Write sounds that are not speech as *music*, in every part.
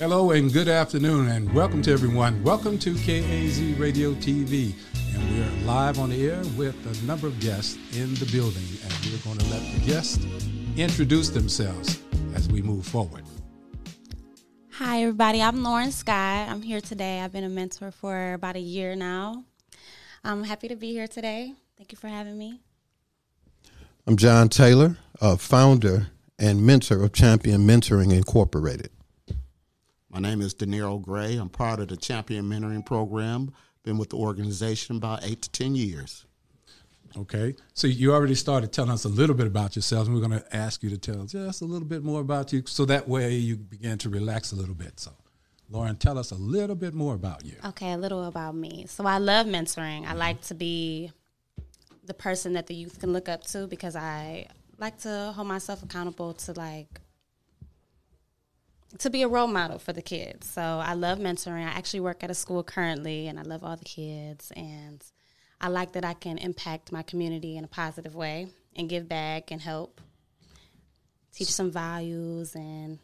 Hello and good afternoon, and welcome to everyone. Welcome to KAZ Radio TV, and we are live on the air with a number of guests in the building, and we're going to let the guests introduce themselves as we move forward. Hi, everybody. I'm Lauren Sky. I'm here today. I've been a mentor for about a year now. I'm happy to be here today. Thank you for having me. I'm John Taylor, uh, founder and mentor of Champion Mentoring Incorporated. My name is De Niro Gray. I'm part of the Champion Mentoring Program. Been with the organization about eight to 10 years. Okay. So you already started telling us a little bit about yourself, and we're going to ask you to tell us just a little bit more about you so that way you begin to relax a little bit. So, Lauren, tell us a little bit more about you. Okay, a little about me. So I love mentoring. I mm-hmm. like to be the person that the youth can look up to because I like to hold myself accountable to like to be a role model for the kids. So I love mentoring. I actually work at a school currently and I love all the kids and I like that I can impact my community in a positive way and give back and help teach some values and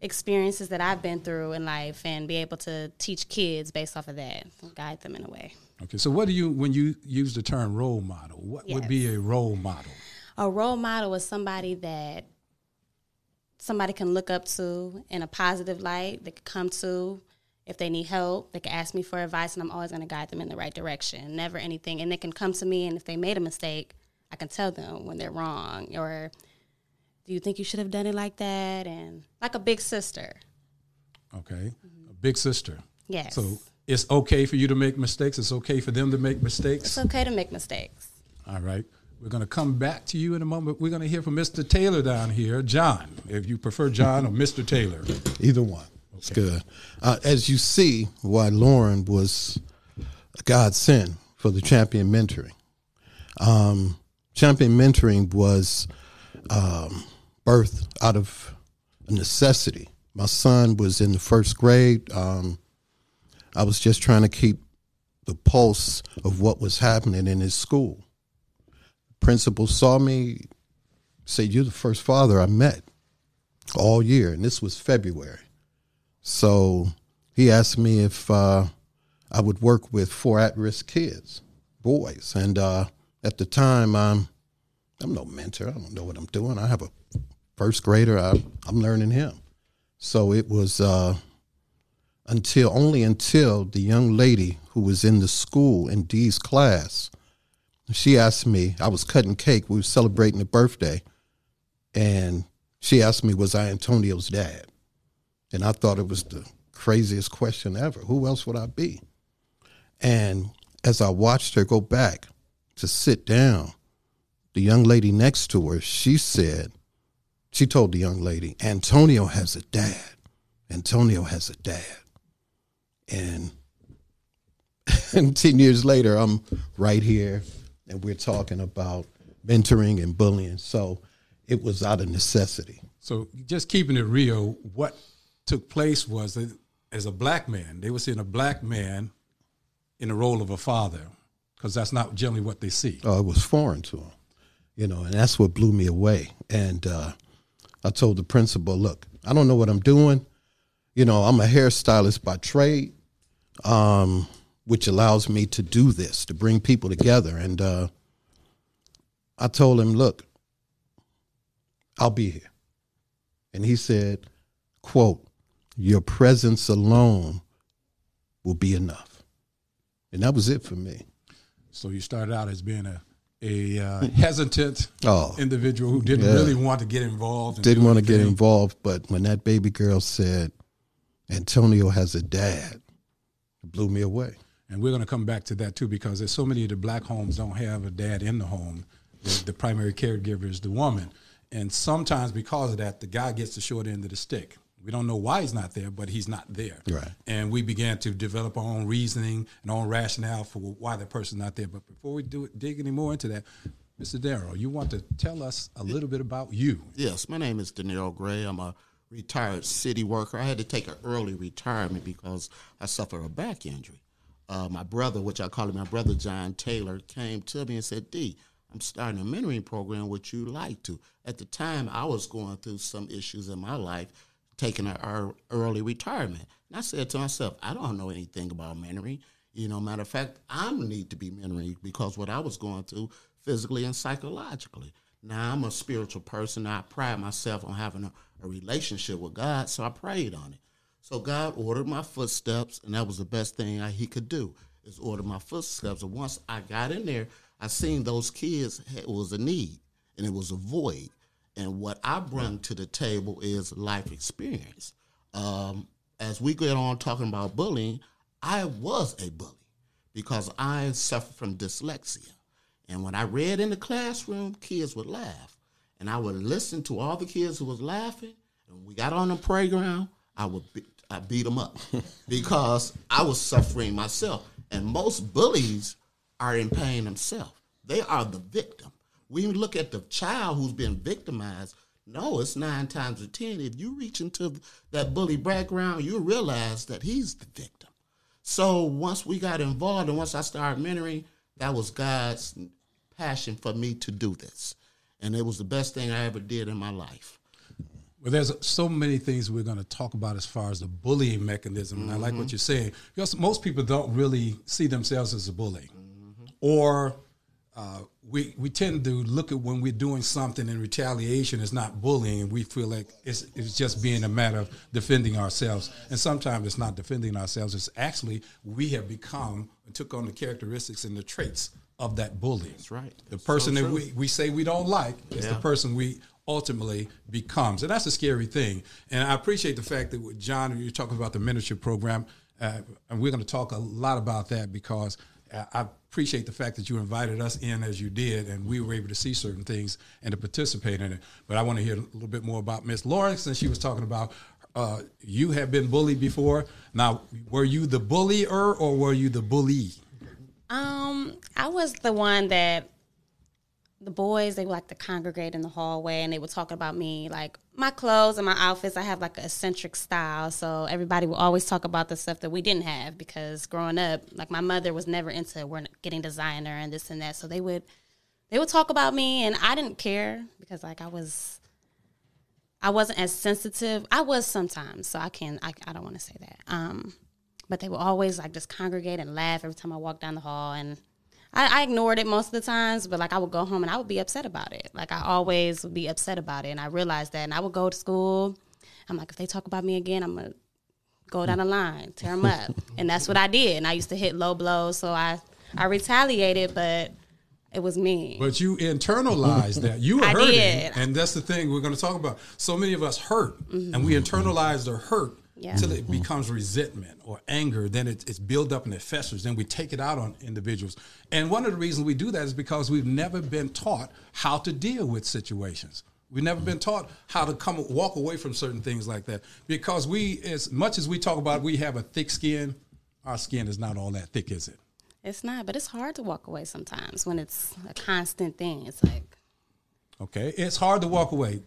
experiences that I've been through in life and be able to teach kids based off of that and guide them in a way. Okay. So what do you when you use the term role model, what yes. would be a role model? A role model is somebody that somebody can look up to in a positive light. They could come to if they need help. They can ask me for advice, and I'm always going to guide them in the right direction. Never anything. And they can come to me, and if they made a mistake, I can tell them when they're wrong. Or do you think you should have done it like that? And like a big sister. Okay, mm-hmm. a big sister. Yes. So it's okay for you to make mistakes. It's okay for them to make mistakes. It's okay to make mistakes. All right. We're going to come back to you in a moment. We're going to hear from Mr. Taylor down here, John, if you prefer John or Mr. Taylor. Either one. Okay. It's good. Uh, as you see, why Lauren was a godsend for the champion mentoring. Um, champion mentoring was um, birthed out of necessity. My son was in the first grade. Um, I was just trying to keep the pulse of what was happening in his school principal saw me, said, You're the first father I met all year. And this was February. So he asked me if uh, I would work with four at risk kids, boys. And uh, at the time, I'm, I'm no mentor. I don't know what I'm doing. I have a first grader, I, am learning him. So it was uh, until only until the young lady who was in the school in Dee's class she asked me, I was cutting cake, we were celebrating a birthday, and she asked me, Was I Antonio's dad? And I thought it was the craziest question ever. Who else would I be? And as I watched her go back to sit down, the young lady next to her, she said, she told the young lady, Antonio has a dad. Antonio has a dad. And, *laughs* and 10 years later, I'm right here and we're talking about mentoring and bullying. So it was out of necessity. So just keeping it real, what took place was that as a black man, they were seeing a black man in the role of a father because that's not generally what they see. Oh, it was foreign to them, you know, and that's what blew me away. And uh, I told the principal, look, I don't know what I'm doing. You know, I'm a hairstylist by trade. Um, which allows me to do this, to bring people together. And uh, I told him, look, I'll be here. And he said, quote, your presence alone will be enough. And that was it for me. So you started out as being a a uh, *laughs* hesitant oh, individual who didn't yeah. really want to get involved. Didn't want to get involved, but when that baby girl said, "Antonio has a dad," it blew me away. And we're going to come back to that too because there's so many of the black homes don't have a dad in the home. The, the primary caregiver is the woman. And sometimes because of that, the guy gets the short end of the stick. We don't know why he's not there, but he's not there. Right. And we began to develop our own reasoning and our own rationale for why that person's not there. But before we do it, dig any more into that, Mr. Darrow, you want to tell us a little bit about you? Yes, my name is Danilo Gray. I'm a retired city worker. I had to take an early retirement because I suffered a back injury uh, my brother, which I call him my brother John Taylor, came to me and said, D, I'm starting a mentoring program. Would you like to? At the time, I was going through some issues in my life, taking an early retirement. And I said to myself, I don't know anything about mentoring. You know, matter of fact, I need to be mentoring because what I was going through physically and psychologically. Now I'm a spiritual person. I pride myself on having a, a relationship with God, so I prayed on it. So God ordered my footsteps, and that was the best thing I, He could do is order my footsteps. And once I got in there, I seen those kids it was a need and it was a void. And what I bring to the table is life experience. Um, as we get on talking about bullying, I was a bully because I suffered from dyslexia. And when I read in the classroom, kids would laugh. And I would listen to all the kids who was laughing. And we got on the playground, I would I beat them up *laughs* because I was suffering myself. And most bullies are in pain themselves. They are the victim. We look at the child who's been victimized, no, it's nine times a ten. If you reach into that bully background, you realize that he's the victim. So once we got involved and once I started mentoring, that was God's passion for me to do this. And it was the best thing I ever did in my life. Well, there's so many things we're going to talk about as far as the bullying mechanism. And I like what mm-hmm. you're saying. Because most people don't really see themselves as a bully. Mm-hmm. Or uh, we, we tend to look at when we're doing something in retaliation is not bullying, and we feel like it's, it's just being a matter of defending ourselves. And sometimes it's not defending ourselves, it's actually we have become and took on the characteristics and the traits of that bully. That's right. The person so that we, we say we don't like is yeah. the person we ultimately becomes. And that's a scary thing. And I appreciate the fact that with John, you're talking about the mentorship program, uh, and we're going to talk a lot about that because I appreciate the fact that you invited us in as you did, and we were able to see certain things and to participate in it. But I want to hear a little bit more about Miss Lawrence, and she was talking about uh, you have been bullied before. Now, were you the bullier or were you the bully? Um, I was the one that the boys they would like to congregate in the hallway and they would talk about me like my clothes and my outfits. I have like an eccentric style so everybody would always talk about the stuff that we didn't have because growing up like my mother was never into we're getting designer and this and that so they would they would talk about me and i didn't care because like i was i wasn't as sensitive. I was sometimes so i can i, I don't want to say that um but they would always like just congregate and laugh every time i walked down the hall and I, I, ignored it most of the times, but like I would go home and I would be upset about it. Like I always would be upset about it, and I realized that. And I would go to school. I'm like, if they talk about me again, I'm gonna go down the line, tear them up, *laughs* and that's what I did. And I used to hit low blows, so I I retaliated, but it was me. But you internalized that. You *laughs* were hurting, and that's the thing we're going to talk about. So many of us hurt, mm-hmm. and we internalize the hurt yeah. until it mm-hmm. becomes resentment or anger. Then it, it's built up and it festers. Then we take it out on individuals. And one of the reasons we do that is because we've never been taught how to deal with situations. We've never mm-hmm. been taught how to come walk away from certain things like that. Because we, as much as we talk about we have a thick skin, our skin is not all that thick, is it? It's not, but it's hard to walk away sometimes when it's a constant thing. It's like Okay, it's hard to walk away.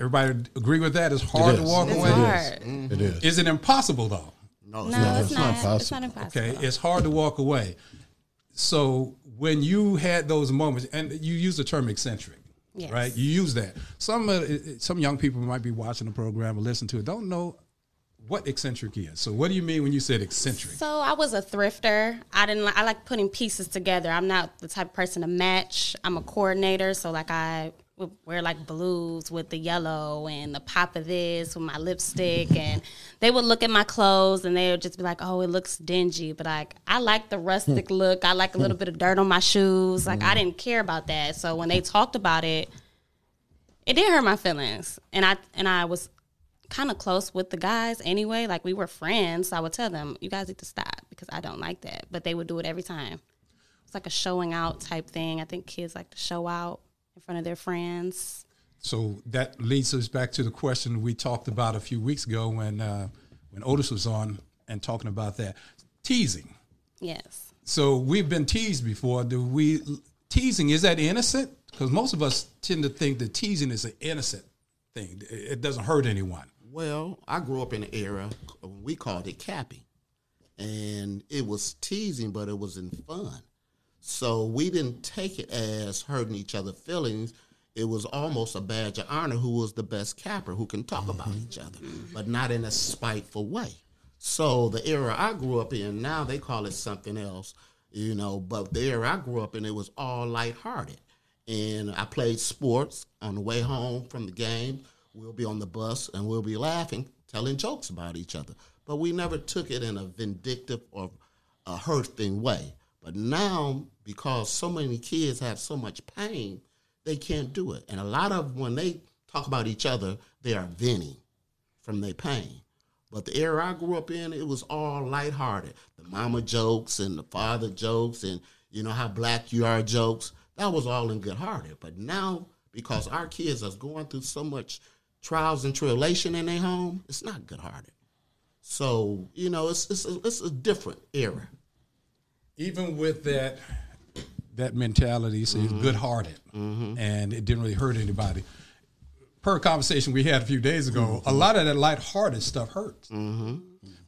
Everybody agree with that? It's hard it to walk it's away. Hard. Mm-hmm. It is. Is it impossible though? No, it's, no, not. It's, not, possible. It's not impossible. Okay, it's hard to walk away. So when you had those moments, and you use the term eccentric, yes. right? You use that. Some uh, some young people might be watching the program or listen to it don't know what eccentric is. So what do you mean when you said eccentric? So I was a thrifter. I didn't. I like putting pieces together. I'm not the type of person to match. I'm a coordinator. So like I wear like blues with the yellow and the pop of this with my lipstick. And they would look at my clothes and they would just be like oh it looks dingy. But like i like the rustic hmm. look. I like a little bit of dirt on my shoes. Like i hmm. didn't care about that. So when they talked about it it did hurt my feelings. And i and i was kind of close with the guys anyway. Like we were friends. So i would tell them you guys need to stop because i don't like that. But they would do it every time. It's like a showing out type thing. I think kids like to show out in front of their friends. So that leads us back to the question we talked about a few weeks ago when uh, when Otis was on and talking about that teasing. Yes. So we've been teased before. Do we teasing is that innocent? Because most of us tend to think that teasing is an innocent thing. It doesn't hurt anyone. Well, I grew up in an era we called it capping, and it was teasing, but it was in fun. So we didn't take it as hurting each other's feelings. it was almost a badge of honor who was the best capper, who can talk about mm-hmm. each other, but not in a spiteful way. So the era I grew up in, now they call it something else, you know, but the era I grew up in, it was all lighthearted. And I played sports on the way home from the game. We'll be on the bus and we'll be laughing, telling jokes about each other. But we never took it in a vindictive or a hurting way. But now, because so many kids have so much pain, they can't do it. And a lot of when they talk about each other, they are venting from their pain. But the era I grew up in, it was all lighthearted. The mama jokes and the father jokes and you know how black you are jokes. That was all in good hearted. But now, because our kids are going through so much trials and tribulation in their home, it's not good hearted. So, you know, it's it's a, it's a different era. Even with that that mentality, so he's mm-hmm. good hearted mm-hmm. and it didn't really hurt anybody. Per conversation we had a few days ago, a mm-hmm. lot of that lighthearted stuff hurts.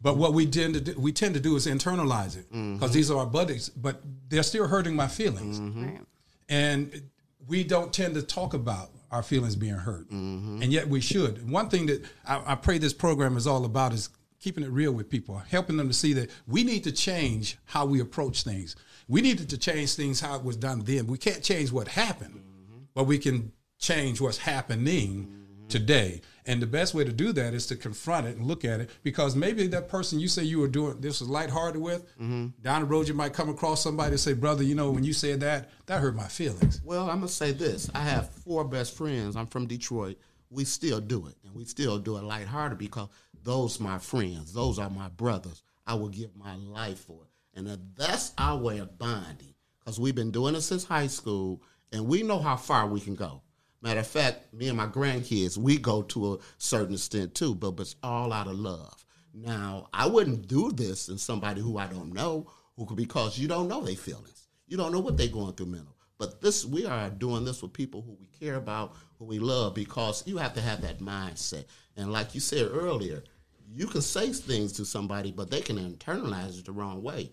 But what we tend to do, we tend to do is internalize it because these are our buddies, but they're still hurting my feelings, Right. and we don't tend to talk about our feelings being hurt, and yet we should. One thing that I, I pray this program is all about is keeping it real with people, helping them to see that we need to change how we approach things. We needed to change things how it was done then. We can't change what happened, mm-hmm. but we can change what's happening mm-hmm. today. And the best way to do that is to confront it and look at it because maybe that person you say you were doing this was lighthearted with, mm-hmm. down the road you might come across somebody and say, Brother, you know, when you said that, that hurt my feelings. Well, I'm gonna say this: I have four best friends. I'm from Detroit. We still do it, and we still do it lighthearted because those my friends. Those are my brothers. I will give my life for it, and that's our way of bonding. Because we've been doing it since high school, and we know how far we can go. Matter of fact, me and my grandkids, we go to a certain extent too, but, but it's all out of love. Now, I wouldn't do this in somebody who I don't know, who could because you don't know their feelings. You don't know what they're going through mental. But this we are doing this with people who we care about, who we love, because you have to have that mindset. And like you said earlier, you can say things to somebody, but they can internalize it the wrong way.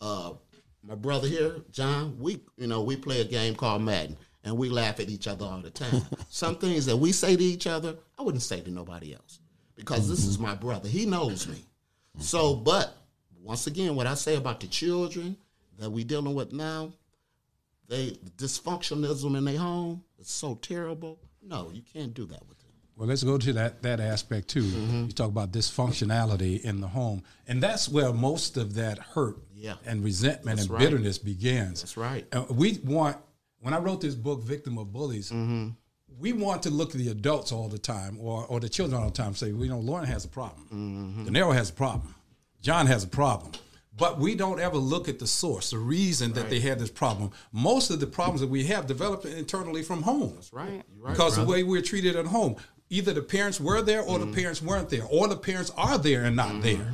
Uh, my brother here, John, we you know we play a game called Madden, and we laugh at each other all the time. *laughs* Some things that we say to each other, I wouldn't say to nobody else because this is my brother. He knows me. So, but once again, what I say about the children that we dealing with now, they dysfunctionalism in their home is so terrible. No, you can't do that with them. Well, let's go to that that aspect too. You talk about dysfunctionality in the home, and that's where most of that hurt Yeah. and resentment That's and right. bitterness begins. That's right. Uh, we want when I wrote this book, "Victim of Bullies," Mm-hmm. we want to look at the adults all the time, or or the children all the time. and Say, well, you know, Lauren has a problem. Mm-hmm. De Niro has a problem. John has a problem. But we don't ever look at the source, the reason that they had this problem. Most of the problems that we have develop internally from home. That's right. Right. because brother. the way we're treated at home, either the parents were there or Mm-hmm. the parents weren't there, or the parents are there and not there.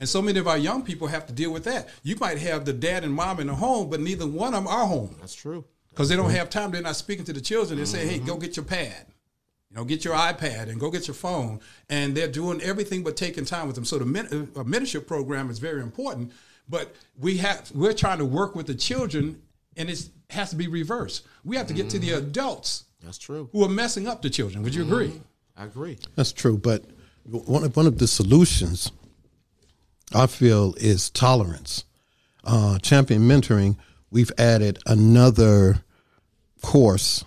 And so many of our young people have to deal with that. You might have the dad and mom in the home, but neither one of them are home That's true. because they don't have time. They're not speaking to the children. They say, "Hey, Mm-hmm. go get your pad, you know, get your iPad and go get your phone." And they're doing everything but taking time with them. So the men- uh, mentorship program is very important. But we have we're trying to work with the children, and it has to be reversed. We have to get to the Mm-hmm. adults That's true. who are messing up the children. Would you agree? I agree. That's true, but one of, one of the solutions I feel is tolerance. Uh, Champion Mentoring, we've added another course,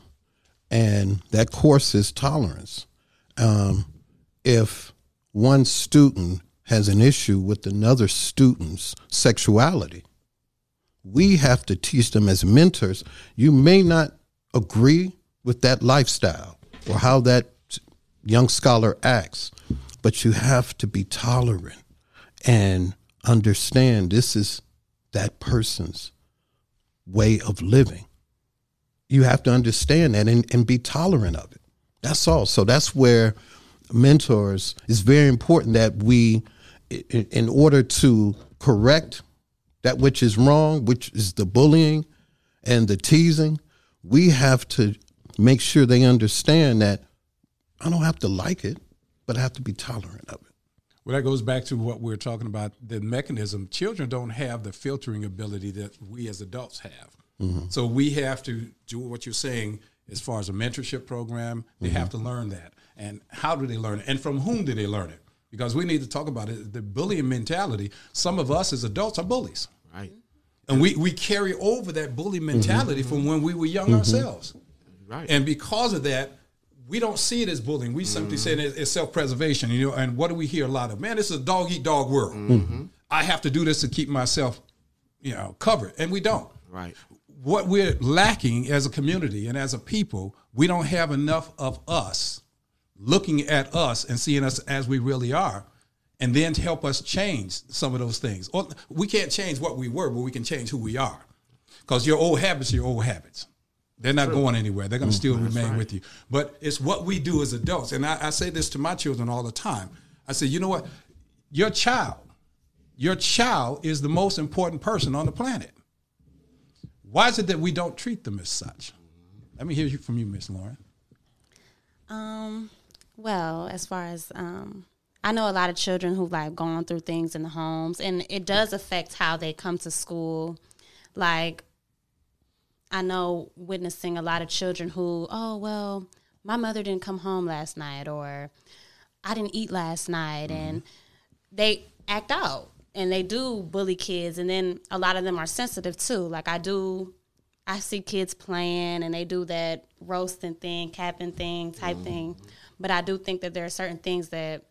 and that course is tolerance. Um, if one student has an issue with another student's sexuality, we have to teach them as mentors. You may not agree with that lifestyle or how that young scholar acts, but you have to be tolerant and understand this is that person's way of living. You have to understand that and, and be tolerant of it. That's all. So that's where mentors is very important that we, in order to correct that which is wrong, which is the bullying and the teasing, we have to make sure they understand that I don't have to like it, but I have to be tolerant of it. Well, that goes back to what we are talking about the mechanism. Children don't have the filtering ability that we as adults have. Mm-hmm. So we have to do what you're saying as far as a mentorship program. They have to mm-hmm. learn that. And how do they learn it? And from whom do they learn it? Because we need to talk about it. The bullying mentality, some of us as adults are bullies. Right. And we, we carry over that bully mm-hmm. mentality from when we were young ourselves. Right. And because of that, we don't see it as bullying. We simply say it- it's self preservation. You know, and what do we hear a lot of? Man, this is a dog eat dog world. I have to do this to keep myself, you know, covered, and we don't. right. What we're lacking as a community and as a people, we don't have enough of us looking at us and seeing us as we really are, and then to help us change some of those things. Or we can't change what we were, but we can change who we are. Because your old habits are your old habits. They're not going anywhere. They're going to mm-hmm. still remain with you. But it's what we do as adults. And I, I say this to my children all the time. I say, you know what? Your child, your child is the most important person on the planet. Why is it that we don't treat them as such? Let me hear you from you, Miss Lauren. Um, well, as far as um, I know, a lot of children who've like gone through things in the homes, and it does affect how they come to school. Like, I know witnessing a lot of children who, oh well, my mother didn't come home last night, or I didn't eat last night, and they act out and they do bully kids, and then a lot of them are sensitive too. Like I do I see kids playing and they do that roasting thing, capping thing type mm-hmm. thing. But I do think that there are certain things that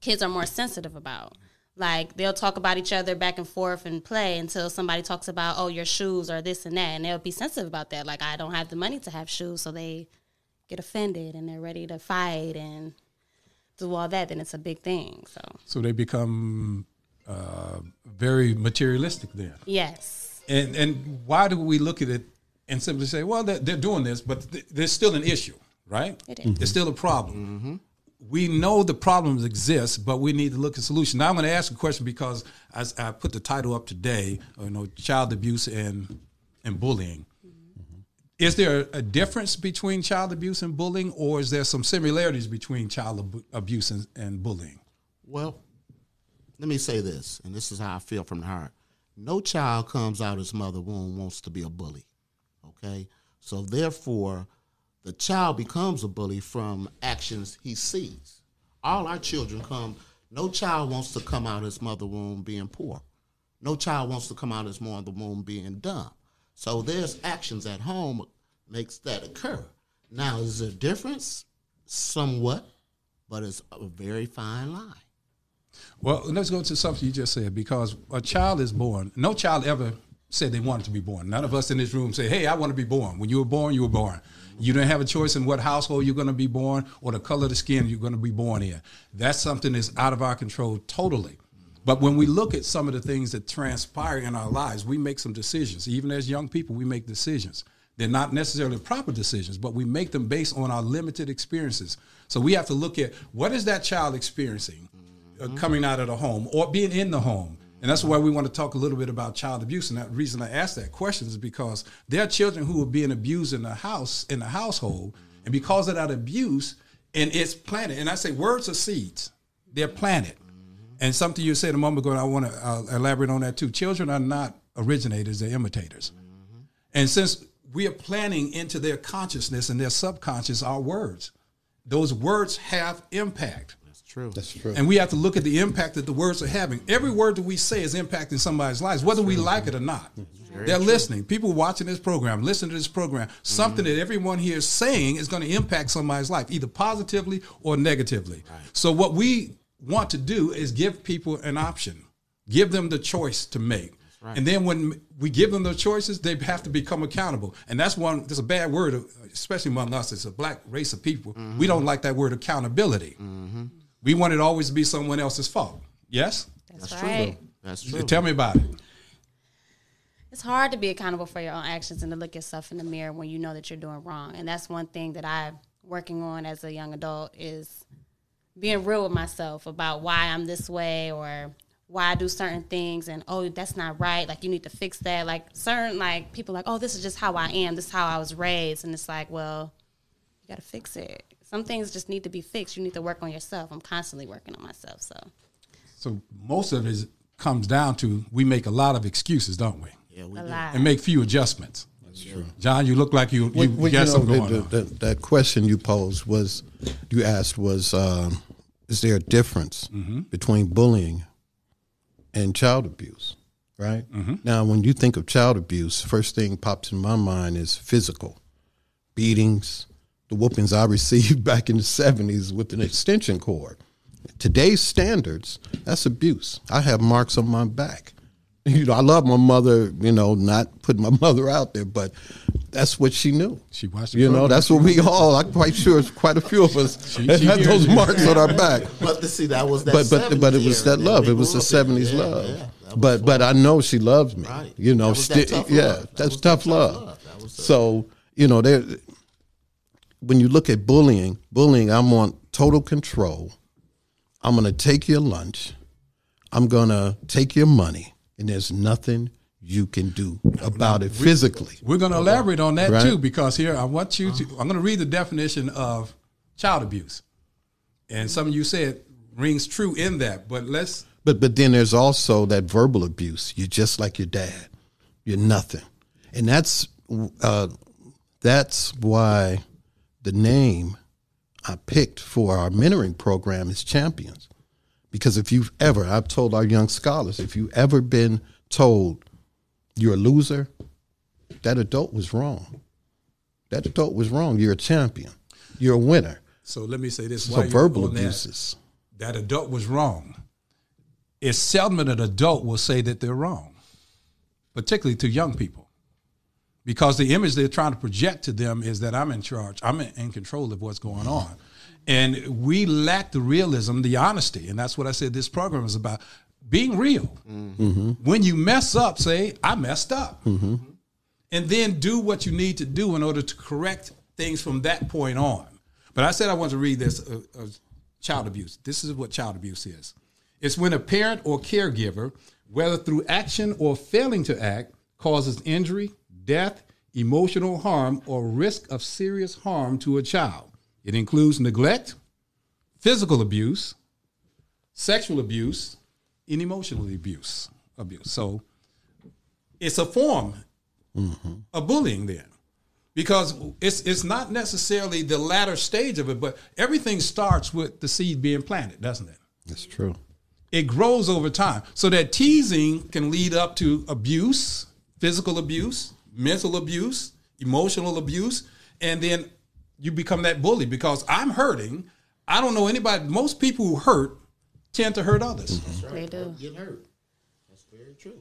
kids are more sensitive about. Like they'll talk about each other back and forth and play until somebody talks about, oh, your shoes or this and that. And they'll be sensitive about that. Like, I don't have the money to have shoes. So they get offended and they're ready to fight and do all that. Then it's a big thing. So, So they become uh, very materialistic then. yes. And and why do we look at it and simply say, well, they're, they're doing this, but th- there's still an issue, right? It is. It's still a problem. We know the problems exist, but we need to look at solutions. Now I'm going to ask a question because as I put the title up today, you know, child abuse and and bullying. Is there a difference between child abuse and bullying, or is there some similarities between child ab- abuse and, and bullying? Well, let me say this, and this is how I feel from the heart. No child comes out of his mother womb wants to be a bully. Okay? So therefore, the child becomes a bully from actions he sees. All our children come, no child wants to come out of his mother womb being poor. No child wants to come out of his mother womb being dumb. So there's actions at home makes that occur. Now, is there a difference? Somewhat, but it's a very fine line. Well, let's go to something you just said because a child is born. No child ever said they wanted to be born. None of us in this room say, "Hey, I want to be born." When you were born, you were born. You didn't have a choice in what household you're going to be born or the color of the skin you're going to be born in. That's something that's out of our control totally. But when we look at some of the things that transpire in our lives, we make some decisions. Even as young people, we make decisions. They're not necessarily proper decisions, but we make them based on our limited experiences. So we have to look at what is that child experiencing uh, coming out of the home or being in the home. And that's why we want to talk a little bit about child abuse. And that reason I ask that question is because there are children who are being abused in the house, in the household, and because of that abuse, and it's planted. And I say words are seeds; they're planted. And something you said a moment ago, I want to uh, elaborate on that too. Children are not originators; they're imitators. And since we are planting into their consciousness and their subconscious our words, those words have impact. That's true. That's true. And we have to look at the impact that the words are having. Every word that we say is impacting somebody's lives, whether we like it or not. They're listening. People watching this program, listening to this program. Something that everyone here is saying is going to impact somebody's life, either positively or negatively. So, what we want to do is give people an option, give them the choice to make. And then when we give them those choices, they have to become accountable. And that's one, there's a bad word, especially among us. It's a black race of people. We don't like that word accountability. We want it always to be someone else's fault. Yes? That's, That's right. true. That's true. Tell me about it. it's hard to be accountable for your own actions and to look yourself in the mirror when you know that you're doing wrong. And that's one thing that I'm working on as a young adult is being real with myself about why I'm this way or why I do certain things and oh that's not right like you need to fix that like certain like people like oh this is just how I am this is how I was raised and it's like well you got to fix it some things just need to be fixed you need to work on yourself I'm constantly working on myself so So most of it comes down to we make a lot of excuses, don't we? Yeah, we a do. lot And make few adjustments. That's true. John, you look like you, you Well, well, got you something going the- on. the- the- that question you posed was, you asked was, um, is there a difference Mm-hmm. between bullying and child abuse? Right Mm-hmm. now, when you think of child abuse, first thing pops in my mind is physical beatings, the whoopings I received *laughs* back in the seventies with an extension cord. Today's standards, that's abuse. I have marks on my back. *laughs* You know, I love my mother. You know, not putting my *laughs* mother out there, but that's what she knew. She watched the You know, that's what we all. I'm quite sure it's quite a few of us She- that she had hears those you. marks on our back. But to see that was that. But but but it was that that love. It was the '70s Yeah, love. yeah, that was but but I know she loves me. Right. You know, That was that tough yeah, love. That that's was that tough tough love. love. That was so you know, there. When you look at bullying, bullying, I want total control. I'm going to take your lunch. I'm going to take your money, and there's nothing you can do about it physically. We're going to elaborate on that Right. too, because here I want you to. I'm going to read the definition of child abuse, and some of you said rings true in that. But let's But but then there's also that verbal abuse. You're just like your dad. You're nothing, and that's uh, that's why the name I picked for our mentoring program is Champions. Because if you've ever, I've told our young scholars, if you've ever been told you're a loser, that adult was wrong. That adult was wrong. You're a champion. You're a winner. so let me say this: So verbal on that, abuses. that adult was wrong. It's seldom an adult will say that they're wrong, particularly to young people, because the image they're trying to project to them is that I'm in charge, I'm in, control of what's going on. And we lack the realism, the honesty. And that's what I said this program is about being real. When you mess up, say, I messed up. And then do what you need to do in order to correct things from that point on. But I said I want to read this uh, uh, child abuse. This is what child abuse is it's when a parent or caregiver, whether through action or failing to act, causes injury, death, emotional harm, or risk of serious harm to a child. It includes neglect, physical abuse, sexual abuse, and emotional abuse. Abuse. So it's a form of bullying then. Because it's it's not necessarily the latter stage of it, but everything starts with the seed being planted, doesn't it? That's true. It grows over time. So that teasing can lead up to abuse, physical abuse, mental abuse, emotional abuse, and then you become that bully because I'm hurting. I don't know anybody. Most people who hurt tend to hurt others. They do. Get hurt. That's very true.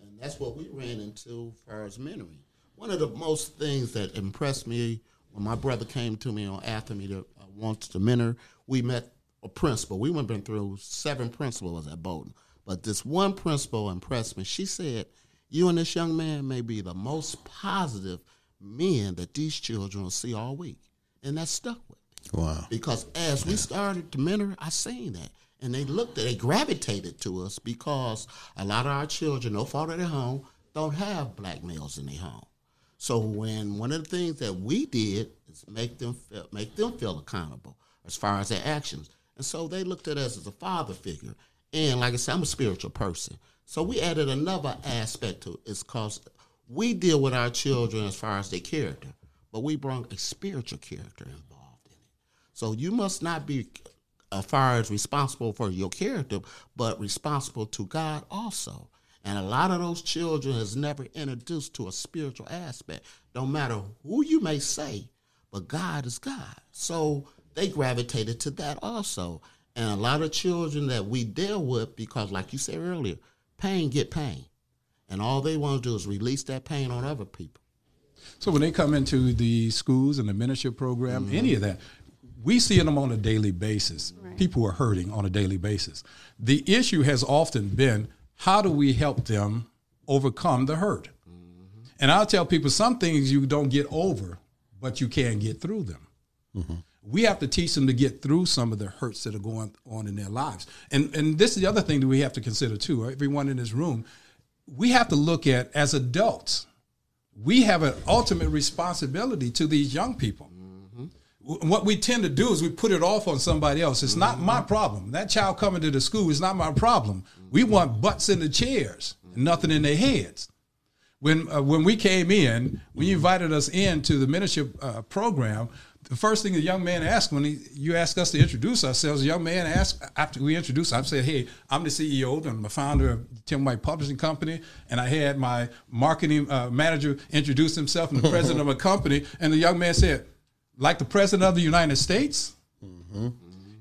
And that's what we ran into as far as mentoring. One of the most things that impressed me when my brother came to me on after me to uh, wants to mentor, we met a principal. We went been through seven principals at Bowdoin. But this one principal impressed me. She said, You and this young man may be the most positive men that these children will see all week. And that stuck with me Wow. because as we started to mentor, I seen that. And they looked at, they gravitated to us because a lot of our children, no fault of their home, don't have black males in their home. So when one of the things that we did is make them feel, make them feel accountable as far as their actions, and so they looked at us as a father figure. And like I said, I'm a spiritual person, so we added another aspect to it. It's because we deal with our children as far as their character, but we brought a spiritual character involved in it. So you must not be as far as responsible for your character, but responsible to God also. And a lot of those children is never introduced to a spiritual aspect. Don't matter who you may say, but God is God. So they gravitated to that also. And a lot of children that we deal with, because like you said earlier, pain get pain. And all they want to do is release that pain on other people. So when they come into the schools and the mentorship program, Mm-hmm. any of that, we see them on a daily basis. People are hurting on a daily basis. The issue has often been how do we help them overcome the hurt? Mm-hmm. And I'll tell people some things you don't get over, but you can get through them. Mm-hmm. We have to teach them to get through some of the hurts that are going on in their lives. And and this is the other thing that we have to consider too. Everyone in this room, we have to look at as adults we have an ultimate responsibility to these young people. W- What we tend to do is we put it off on somebody else. It's not my problem. That child coming to the school is not my problem. We want butts in the chairs and nothing in their heads. when uh, when we came in, when you invited us into the mentorship uh, program, the first thing the young man asked when he, you asked us to introduce ourselves, the young man asked after we introduced, I said, "Hey, I'm the CEO, I'm the founder of Tim White Publishing Company, and I had my marketing uh, manager introduce himself and the president of a company." And the young man said, "Like the president of the United States." Mm-hmm.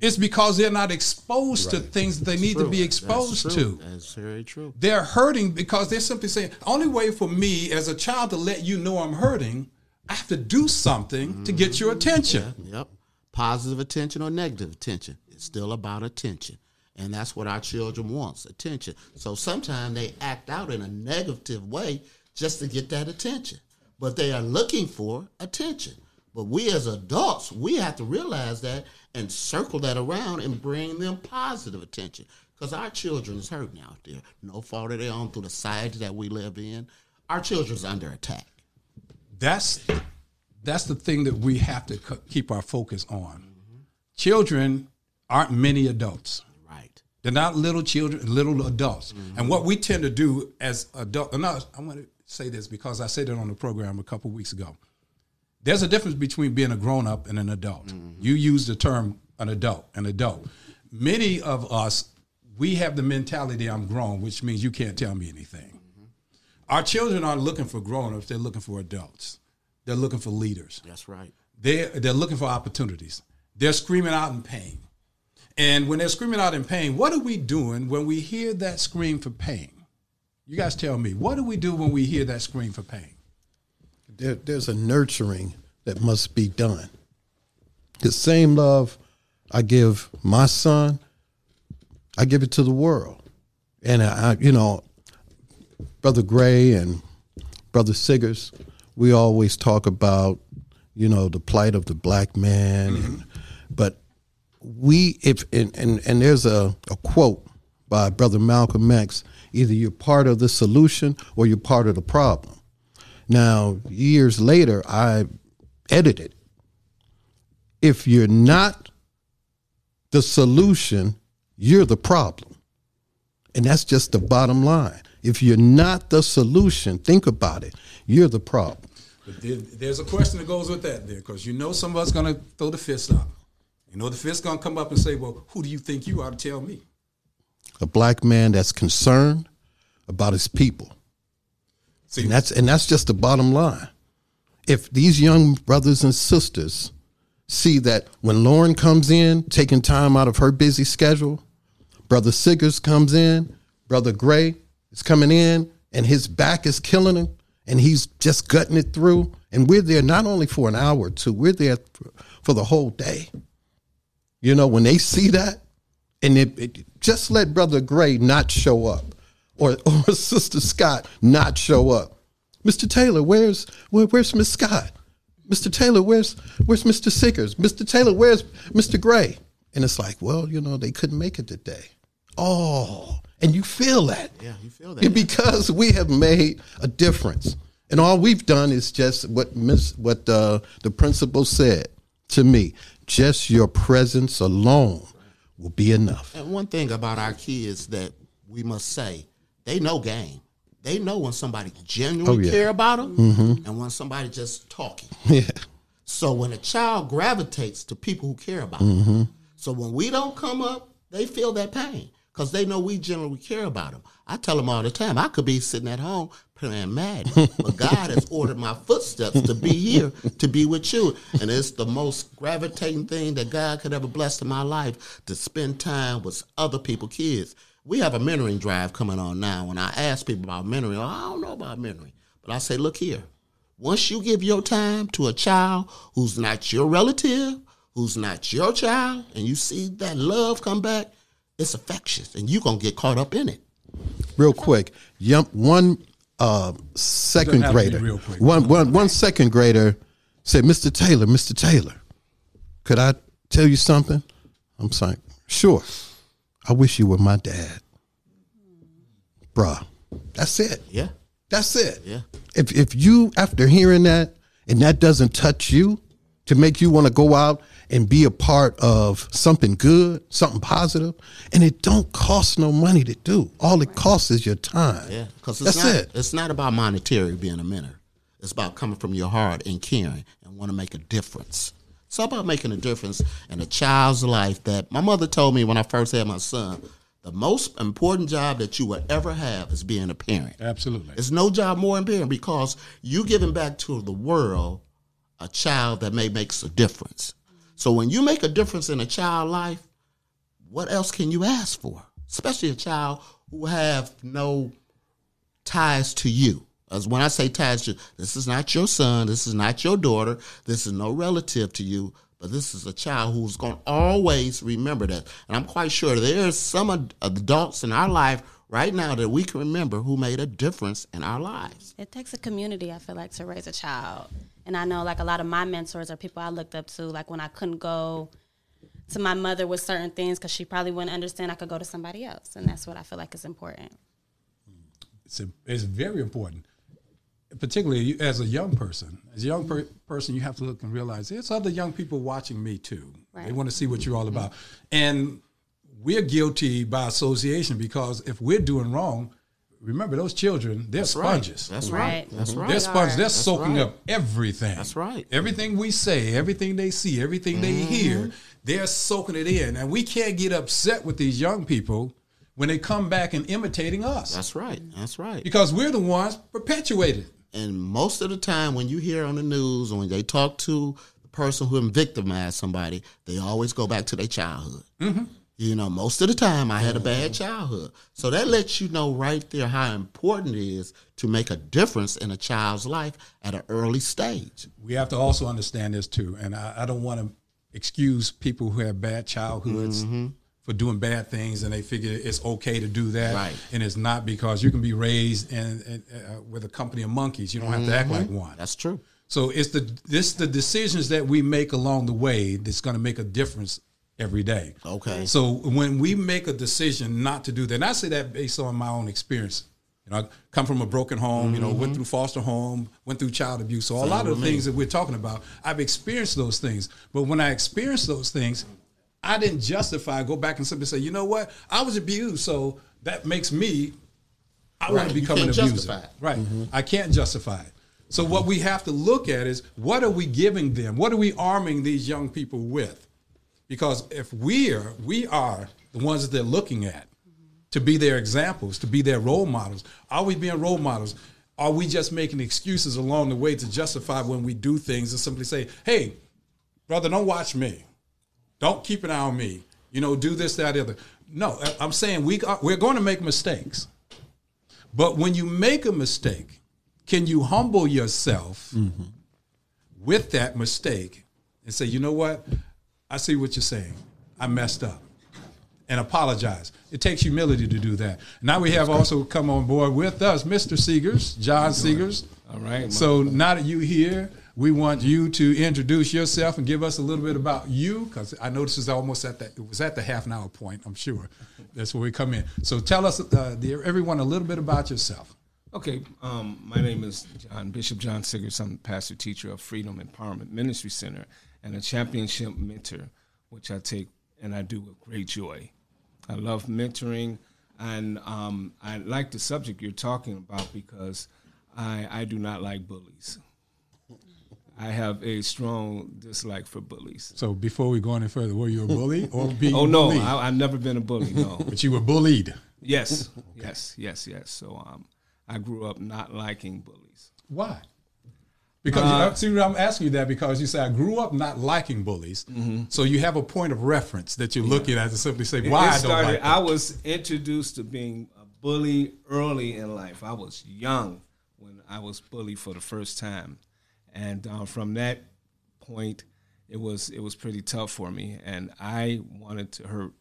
It's because they're not exposed right. to things that they need true. to be exposed That's to. That's very true. They're hurting because they're simply saying, only way for me as a child to let you know I'm hurting, I have to do something mm-hmm. to get your attention. Yeah, yep. Positive attention or negative attention. It's still about attention. And that's what our children wants, attention. So sometimes they act out in a negative way just to get that attention. But they are looking for attention. But we as adults, we have to realize that and circle that around and bring them positive attention. Because our children is hurting out there. No fault of their own through the society that we live in. Our children's under attack. That's that's the thing that we have to keep our focus on. Mm-hmm. Children aren't many adults. Right. They're not little children, little adults. Mm-hmm. And what we tend to do as adults, and I, I'm going to say this because I said it on the program a couple weeks ago there's a difference between being a grown up and an adult. Mm-hmm. You use the term an adult, an adult. Many of us, we have the mentality I'm grown, which means you can't tell me anything. Our children aren't looking for grown ups, they're looking for adults. They're looking for leaders. That's right. They're, they're looking for opportunities. They're screaming out in pain. And when they're screaming out in pain, what are we doing when we hear that scream for pain? You guys tell me, what do we do when we hear that scream for pain? there, there's a nurturing that must be done. The same love I give my son, I give it to the world. And I, you know, Brother Gray and Brother Siggers, we always talk about, you know, the plight of the black man. Mm-hmm. And, but we, if and, and, and there's a, a quote by Brother Malcolm X: either you're part of the solution or you're part of the problem. Now, years later, I edited. If you're not the solution, you're the problem. And that's just the bottom line. If you're not the solution, think about it. You're the problem. But there's a question that goes with that there, because you know some of us going to throw the fist up. You know the fist going to come up and say, "Well, who do you think you are to tell me?" A black man that's concerned about his people. See, and that's and that's just the bottom line. If these young brothers and sisters see that when Lauren comes in, taking time out of her busy schedule, Brother Siggers comes in, Brother Gray is coming in, and his back is killing him, and he's just gutting it through. And we're there not only for an hour or two, we're there for the whole day. You know, when they see that, and it, it, just let Brother Gray not show up or, *laughs* or Sister Scott not show up. Mr. Taylor, where's where, where's Miss Scott? Mr. Taylor, where's where's Mr. Sickers? Mr. Taylor, where's Mr. Gray? And it's like, well, you know, they couldn't make it today. Oh, and you feel that. Yeah, you feel that. Because we have made a difference. And all we've done is just what Miss what uh, the principal said to me. Just your presence alone will be enough. And one thing about our kids that we must say they know game. They know when somebody genuinely oh, yeah. care about them mm-hmm. and when somebody just talking. Yeah. So when a child gravitates to people who care about mm-hmm. them, so when we don't come up, they feel that pain because they know we generally care about them. I tell them all the time, I could be sitting at home playing Madden, but God has ordered my footsteps to be here to be with you, and it's the most gravitating thing that God could ever bless in my life to spend time with other people, kids we have a mentoring drive coming on now. When I ask people about mentoring, I don't know about mentoring. But I say, look here. Once you give your time to a child who's not your relative, who's not your child, and you see that love come back, it's infectious, and you're going to get caught up in it. Real quick, one uh, second grader, one, one, one second grader said, Mr. Taylor, Mr. Taylor, could I tell you something? I'm saying, sure. I wish you were my dad. Bruh. That's it. Yeah. That's it. Yeah. If if you after hearing that and that doesn't touch you to make you want to go out and be a part of something good, something positive, and it don't cost no money to do. All it costs is your time. Yeah, because That's not it. it's not about monetary being a mentor. It's about coming from your heart and caring and want to make a difference. It's about making a difference in a child's life. That my mother told me when I first had my son, the most important job that you will ever have is being a parent. Absolutely. There's no job more important because you giving back to the world a child that may makes a difference. So when you make a difference in a child's life, what else can you ask for? Especially a child who have no ties to you. As when I say ties to this is not your son, this is not your daughter, this is no relative to you, but this is a child who's going to always remember that. And I'm quite sure there's some adults in our life right now that we can remember who made a difference in our lives. It takes a community, I feel like, to raise a child. And I know, like, a lot of my mentors are people I looked up to. Like, when I couldn't go to my mother with certain things because she probably wouldn't understand, I could go to somebody else. And that's what I feel like is important. it's, a, it's very important, particularly you- as a young person. As a young per- person, you have to look and realize there's other young people watching me too. They want to see what you're all mm-hmm. about, and we're guilty by association because if we're doing wrong, remember those children, they're sponges. That's Right. right. That's right. They're sponges. They're That's soaking right. up everything. That's right. Everything we say, everything they see, everything they Mm-hmm. hear, they're soaking it in. And we can't get upset with these young people when they come back and imitating us That's right. That's right. because we're the ones perpetuated. And most of the time, when you hear on the news or when they talk to the person who victimized somebody, they always go back to their childhood. Mm-hmm. You know, most of the time, I had a bad childhood. So that lets you know right there how important it is to make a difference in a child's life at an early stage. We have to also understand this too, and I, I don't want to excuse people who have bad childhoods Mm-hmm. for doing bad things, and they figure it's okay to do that, Right. and it's not because you can be raised in, in uh, with a company of monkeys. You don't have to act like one. That's true. So it's the this the decisions that we make along the way that's going to make a difference every day. Okay. So when we make a decision not to do that, and I say that based on my own experience. You know, I come from a broken home. You know, went through foster home, went through child abuse. So a lot of the things that we're talking about, I've experienced those things. But when I experienced those things, I didn't justify. Go back and simply say, you know what, I was abused, so that makes me. I want to become an abuser. justify. Right. I can't justify it. So what we have to look at is what are we giving them? What are we arming these young people with? Because if we are, we are the ones that they're looking at to be their examples, to be their role models. Are we being role models? Are we just making excuses along the way to justify when we do things and simply say, hey, brother, don't watch me. Don't keep an eye on me. You know, do this, that, the other. No, I'm saying we are, we're going to make mistakes. But when you make a mistake, can you humble yourself mm-hmm. with that mistake and say, you know what? I see what you're saying. I messed up. And apologize. It takes humility to do that. Now we have also come on board with us, Mr. Seegers, John Seegers. All right. So now that you're here, we want you to introduce yourself and give us a little bit about you, because I know this is almost at the it was at the half an hour point. I'm sure that's where we come in. So tell us, uh, the, everyone, a little bit about yourself. Okay, um, my name is John Bishop John Siggers. I'm pastor teacher of Freedom Empowerment Ministry Center and a championship mentor, which I take and I do with great joy. I love mentoring, and um, I like the subject you're talking about because I, I do not like bullies. I have a strong dislike for bullies. So before we go any further, were you a bully *laughs* or being Oh no, bullied? I, I've never been a bully. No. *laughs* but you were bullied. yes, yes, yes, yes. So um, I grew up not liking bullies. Why? Because you know, see, I'm asking you that because you say I grew up not liking bullies, so you have a point of reference that you're looking at to simply say why it I don't started, like. them. I was introduced to being a bully early in life. I was young when I was bullied for the first time, and uh, from that point, it was it was pretty tough for me, and I wanted to hurt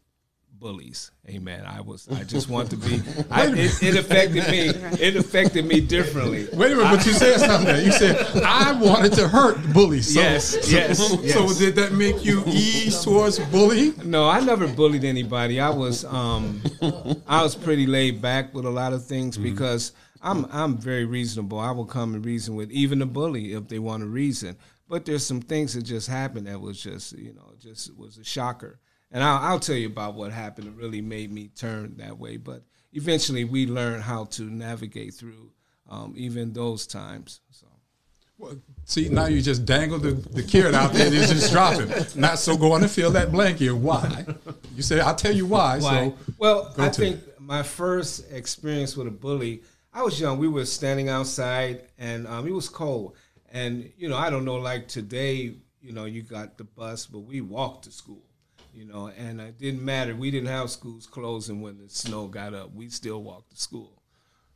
bullies. Amen. I was I *laughs* just want to be. I, it, it affected me. *laughs* It affected me differently. Wait a minute, but you said something. You said I wanted to hurt bullies. So, Yes, so, yes, So yes. did that make you ease towards bullying? No, I never bullied anybody. I was um, I was pretty laid back with a lot of things because I'm I'm very reasonable. I will come and reason with even a bully if they want to reason. But there's some things that just happened that was just, you know, just was a shocker. And I'll, I'll tell you about what happened that really made me turn that way. But eventually, we learned how to navigate through um, even those times. So. Well, see, now you just dangle the, the carrot out there and it's just dropping. Not so going to fill that blank here. Why? You say, I'll tell you why. Why? So, well, I think my first experience with a bully, I was young. We were standing outside and um, it was cold. And, you know, I don't know, like today, you know, you got the bus, but we walked to school, you know, and it didn't matter. We didn't have schools closing when the snow got up. We still walked to school.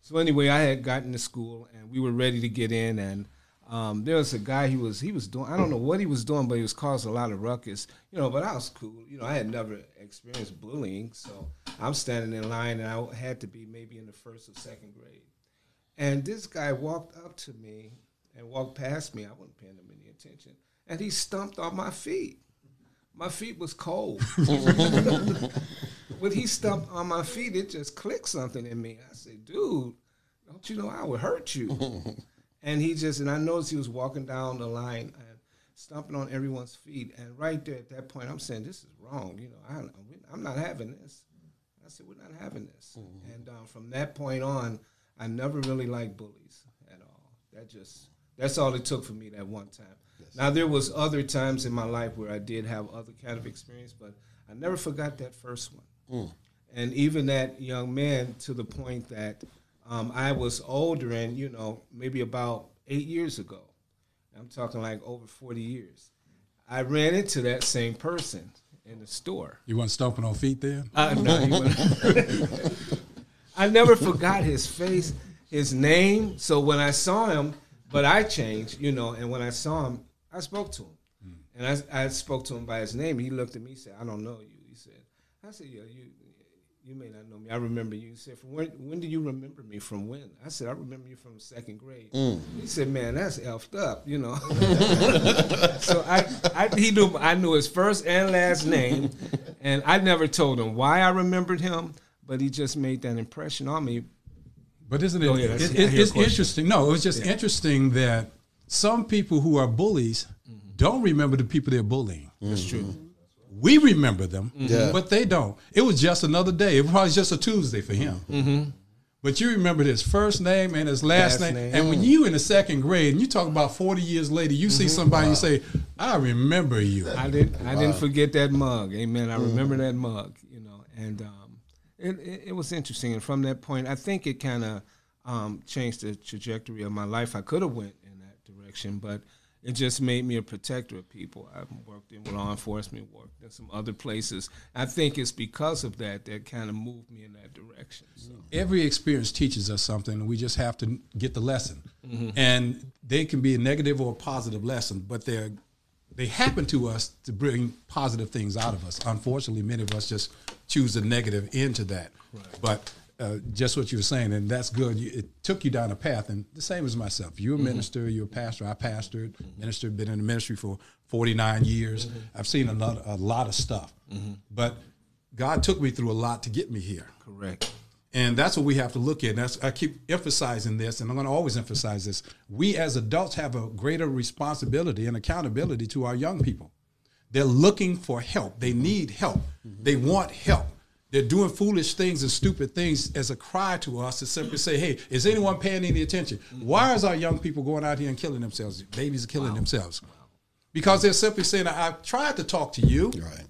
So anyway, I had gotten to school and we were ready to get in and um, there was a guy he was he was doing I don't know what he was doing, but he was causing a lot of ruckus, you know. But I was cool, you know. I had never experienced bullying, so I'm standing in line, and I had to be maybe in the first or second grade. And this guy walked up to me and walked past me. I wasn't paying him any attention, and he stumped on my feet. My feet was cold. *laughs* *laughs* when he stumped on my feet, it just clicked something in me. I said, "Dude, don't you know I would hurt you?" *laughs* And he just, and I noticed he was walking down the line and stomping on everyone's feet. And right there at that point, I'm saying, this is wrong. You know, I, am not having this. I said, we're not having this. Mm-hmm. And um, from that point on, I never really liked bullies at all. That just, that's all it took for me that one time. Yes. Now, there was other times in my life where I did have other kind of experience, but I never forgot that first one. Mm. And even that young man to the point that um, I was older and, you know, maybe about eight years ago. I'm talking like over 40 years. I ran into that same person in the store. You weren't stomping on feet then? Uh, no, *laughs* I never forgot his face, his name. So when I saw him, but I changed, you know, and when I saw him, I spoke to him. Mm. And I, I spoke to him by his name. He looked at me and said, I don't know you. He said, I said, yeah, you, you may not know me. I remember you. He said, from when, when do you remember me from when? I said, I remember you from second grade. Mm. He said, man, that's elfed up, you know. *laughs* so I, I, he knew, I knew his first and last name, and I never told him why I remembered him, but he just made that impression on me. But isn't it, oh, yeah, it, it it's interesting. No, it was just yeah. interesting that some people who are bullies mm-hmm. don't remember the people they're bullying. That's mm-hmm. true. We remember them, yeah. but they don't. It was just another day. It was probably just a Tuesday for him. Mm-hmm. But you remember his first name and his last, last name. name. And when you in the second grade and you talk about 40 years later, you mm-hmm. see somebody wow. you say, I remember you. I didn't I wow. didn't forget that mug. Amen. I mm-hmm. remember that mug, you know. And um, it, it, it, was interesting. And from that point, I think it kind of um, changed the trajectory of my life. I could have went in that direction, but – it just made me a protector of people. I've worked in law enforcement, worked in some other places. I think it's because of that that kind of moved me in that direction. So. Every experience teaches us something. and We just have to get the lesson, mm-hmm. and they can be a negative or a positive lesson, but they're they happen to us to bring positive things out of us. Unfortunately, many of us just choose the negative into that. Right. But uh, just what you were saying, and that's good. You, it took you down a path, and the same as myself. You're a mm-hmm. minister, you're a pastor. I pastored, mm-hmm. ministered, been in the ministry for 49 years. Mm-hmm. I've seen a lot, a lot of stuff, mm-hmm. but God took me through a lot to get me here. Correct. And that's what we have to look at. And that's, I keep emphasizing this, and I'm going to always emphasize this. We as adults have a greater responsibility and accountability to our young people. They're looking for help. They need help. Mm-hmm. They want help they're doing foolish things and stupid things as a cry to us to simply say, hey, is anyone paying any attention? Why is our young people going out here and killing themselves? Babies are killing wow. themselves. Because they're simply saying, I tried to talk to you. Right.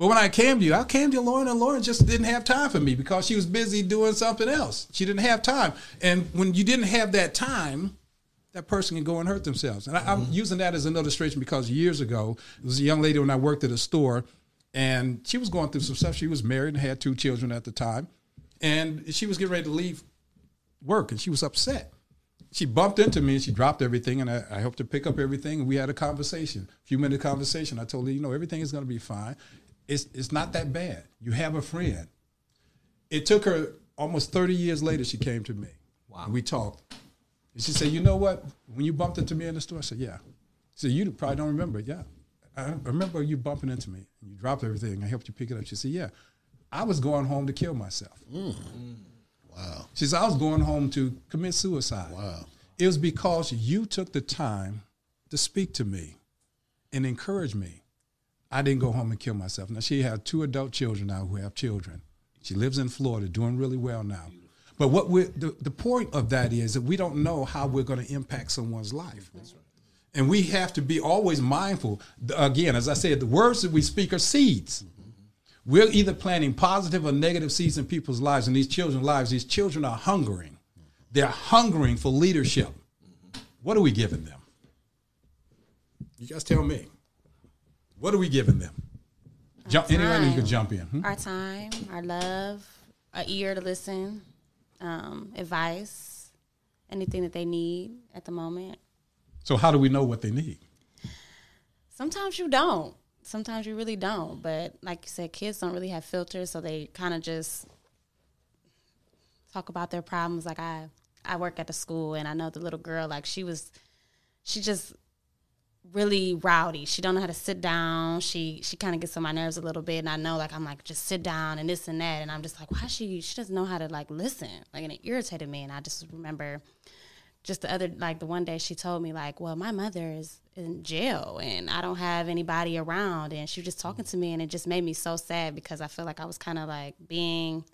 But when I came to you, I came to Lauren, and Lauren just didn't have time for me because she was busy doing something else. She didn't have time. And when you didn't have that time, that person can go and hurt themselves. And I, am mm-hmm. using that as an illustration because years ago, there was a young lady when I worked at a store and she was going through some stuff. She was married and had two children at the time, and she was getting ready to leave work, and she was upset. She bumped into me and she dropped everything, and I, I helped her pick up everything, and we had a conversation, a few minute conversation. I told her, you know, everything is going to be fine. It's it's not that bad. You have a friend. It took her almost 30 years later. She came to me. Wow. And we talked. And she said, you know what? When you bumped into me in the store, I said, yeah. She said, you probably don't remember. Yeah. I remember you bumping into me and you dropped everything. I helped you pick it up. She said, Yeah, I was going home to kill myself. Mm. Wow. She said, I was going home to commit suicide. Wow. It was because you took the time to speak to me and encourage me. I didn't go home and kill myself. Now she has two adult children now who have children. She lives in Florida, doing really well now. But what we the, the point of that is that we don't know how we're going to impact someone's life. And we have to be always mindful. Again, as I said, the words that we speak are seeds. Mm-hmm. We're either planting positive or negative seeds in people's lives, and these children's lives. These children are hungering. They're hungering for leadership. Mm-hmm. What are we giving them? You guys tell me. What are we giving them? Jump, anyone you can jump in. Hmm? Our time, our love, our ear to listen, um, advice, anything that they need at the moment. So, how do we know what they need? Sometimes you don't. Sometimes you really don't. But like you said, kids don't really have filters, so they kind of just talk about their problems. Like I, I work at the school, and I know the little girl. Like she was, she just really rowdy. She don't know how to sit down. She she kind of gets on my nerves a little bit, and I know like I'm like just sit down and this and that, and I'm just like why she she doesn't know how to like listen, like and it irritated me, and I just remember just the other like the one day she told me like well my mother is in jail and i don't have anybody around and she was just talking to me and it just made me so sad because i feel like i was kind of like being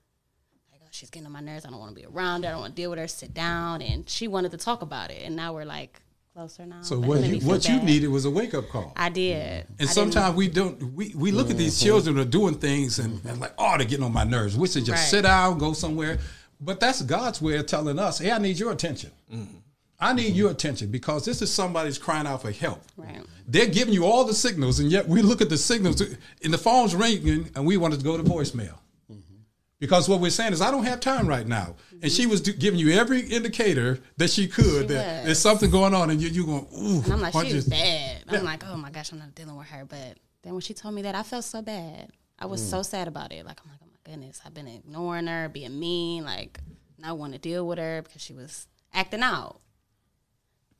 like oh she's getting on my nerves i don't want to be around her i don't want to deal with her sit down and she wanted to talk about it and now we're like closer now so what you what you needed was a wake-up call i did and I sometimes we don't we, we look at these children are doing things and, and like oh they're getting on my nerves we should just right. sit down go somewhere but that's God's way of telling us, hey, I need your attention. Mm-hmm. I need your attention because this is somebody's crying out for help. Right. They're giving you all the signals, and yet we look at the signals, and the phone's ringing, and we wanted to go to voicemail. Because what we're saying is, I don't have time right now. And she was do- giving you every indicator that she could she that was. there's something going on, and you, you're going, ooh. And I'm like, she's bad. I'm like, oh my gosh, I'm not dealing with her. But then when she told me that, I felt so bad. I was mm. so sad about it. Like, I'm like, oh my goodness, I've been ignoring her, being mean, like not want to deal with her because she was acting out.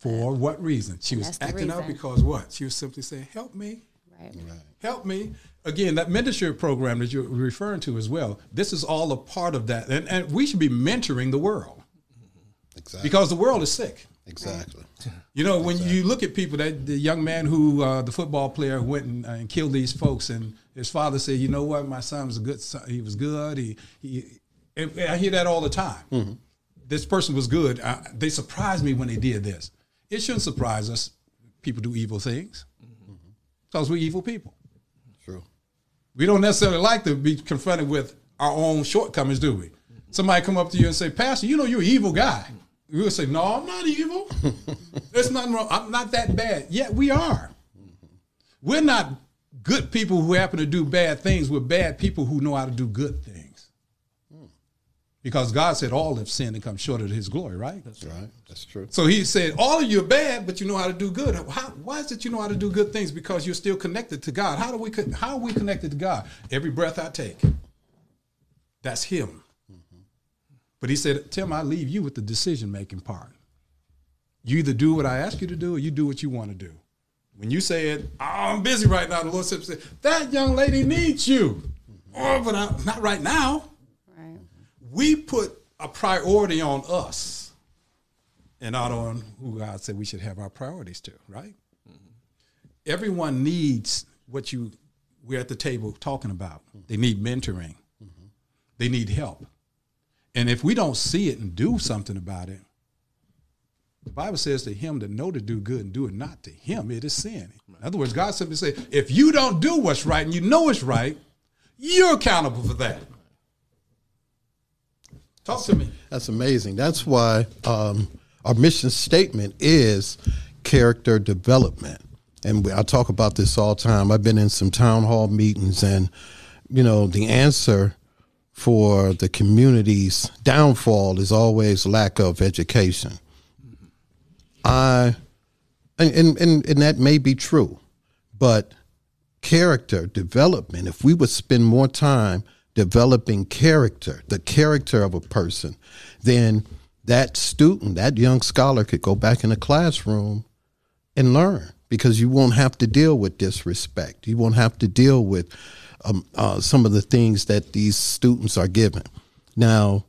For what reason? She was acting out because what? She was simply saying, "Help me, right. right. help me." Again, that mentorship program that you're referring to as well. This is all a part of that, and, and we should be mentoring the world. Exactly. Because the world is sick. Exactly. You know, when exactly. you look at people, that the young man who, uh, the football player, went and, uh, and, killed these folks, and his father said, "You know what? My son was a good son. He was good. He, he I hear that all the time. Mm-hmm. This person was good. I, they surprised me when they did this. It shouldn't surprise us. People do evil things mm-hmm. because we're evil people. We don't necessarily like to be confronted with our own shortcomings, do we? Somebody come up to you and say, "Pastor, you know you're an evil guy." We would say, No, I'm not evil. *laughs* There's nothing wrong. I'm not that bad. Yet we are. We're not good people who happen to do bad things. We're bad people who know how to do good things. Because God said all have sinned and come short of his glory, right? That's right. That's true. So he said, All of you are bad, but you know how to do good. How, why is it you know how to do good things? Because you're still connected to God. How do we how are we connected to God? Every breath I take. That's him. Mm-hmm. But he said, Tim, I leave you with the decision making part. You either do what I ask you to do or you do what you want to do. When you said, oh, I'm busy right now, the Lord said, that young lady needs you. Mm-hmm. Oh, but I, not right now. We put a priority on us and not on who God said we should have our priorities to, right? Mm-hmm. Everyone needs what you we're at the table talking about. They need mentoring. Mm-hmm. They need help. And if we don't see it and do something about it, the Bible says to him to know to do good and do it not to him, it is sin. In other words, God simply says, if you don't do what's right and you know it's right, you're accountable for that. Talk that's, to me. That's amazing. That's why um, our mission statement is character development. And I talk about this all the time. I've been in some town hall meetings, and, you know, the answer for the community's downfall is always lack of education. I and, and and that may be true, but character development, if we would spend more time developing character, the character of a person, then that student, that young scholar could go back in the classroom and learn because you won't have to deal with disrespect. You won't have to deal with um, uh, some of the things that these students are given. Now,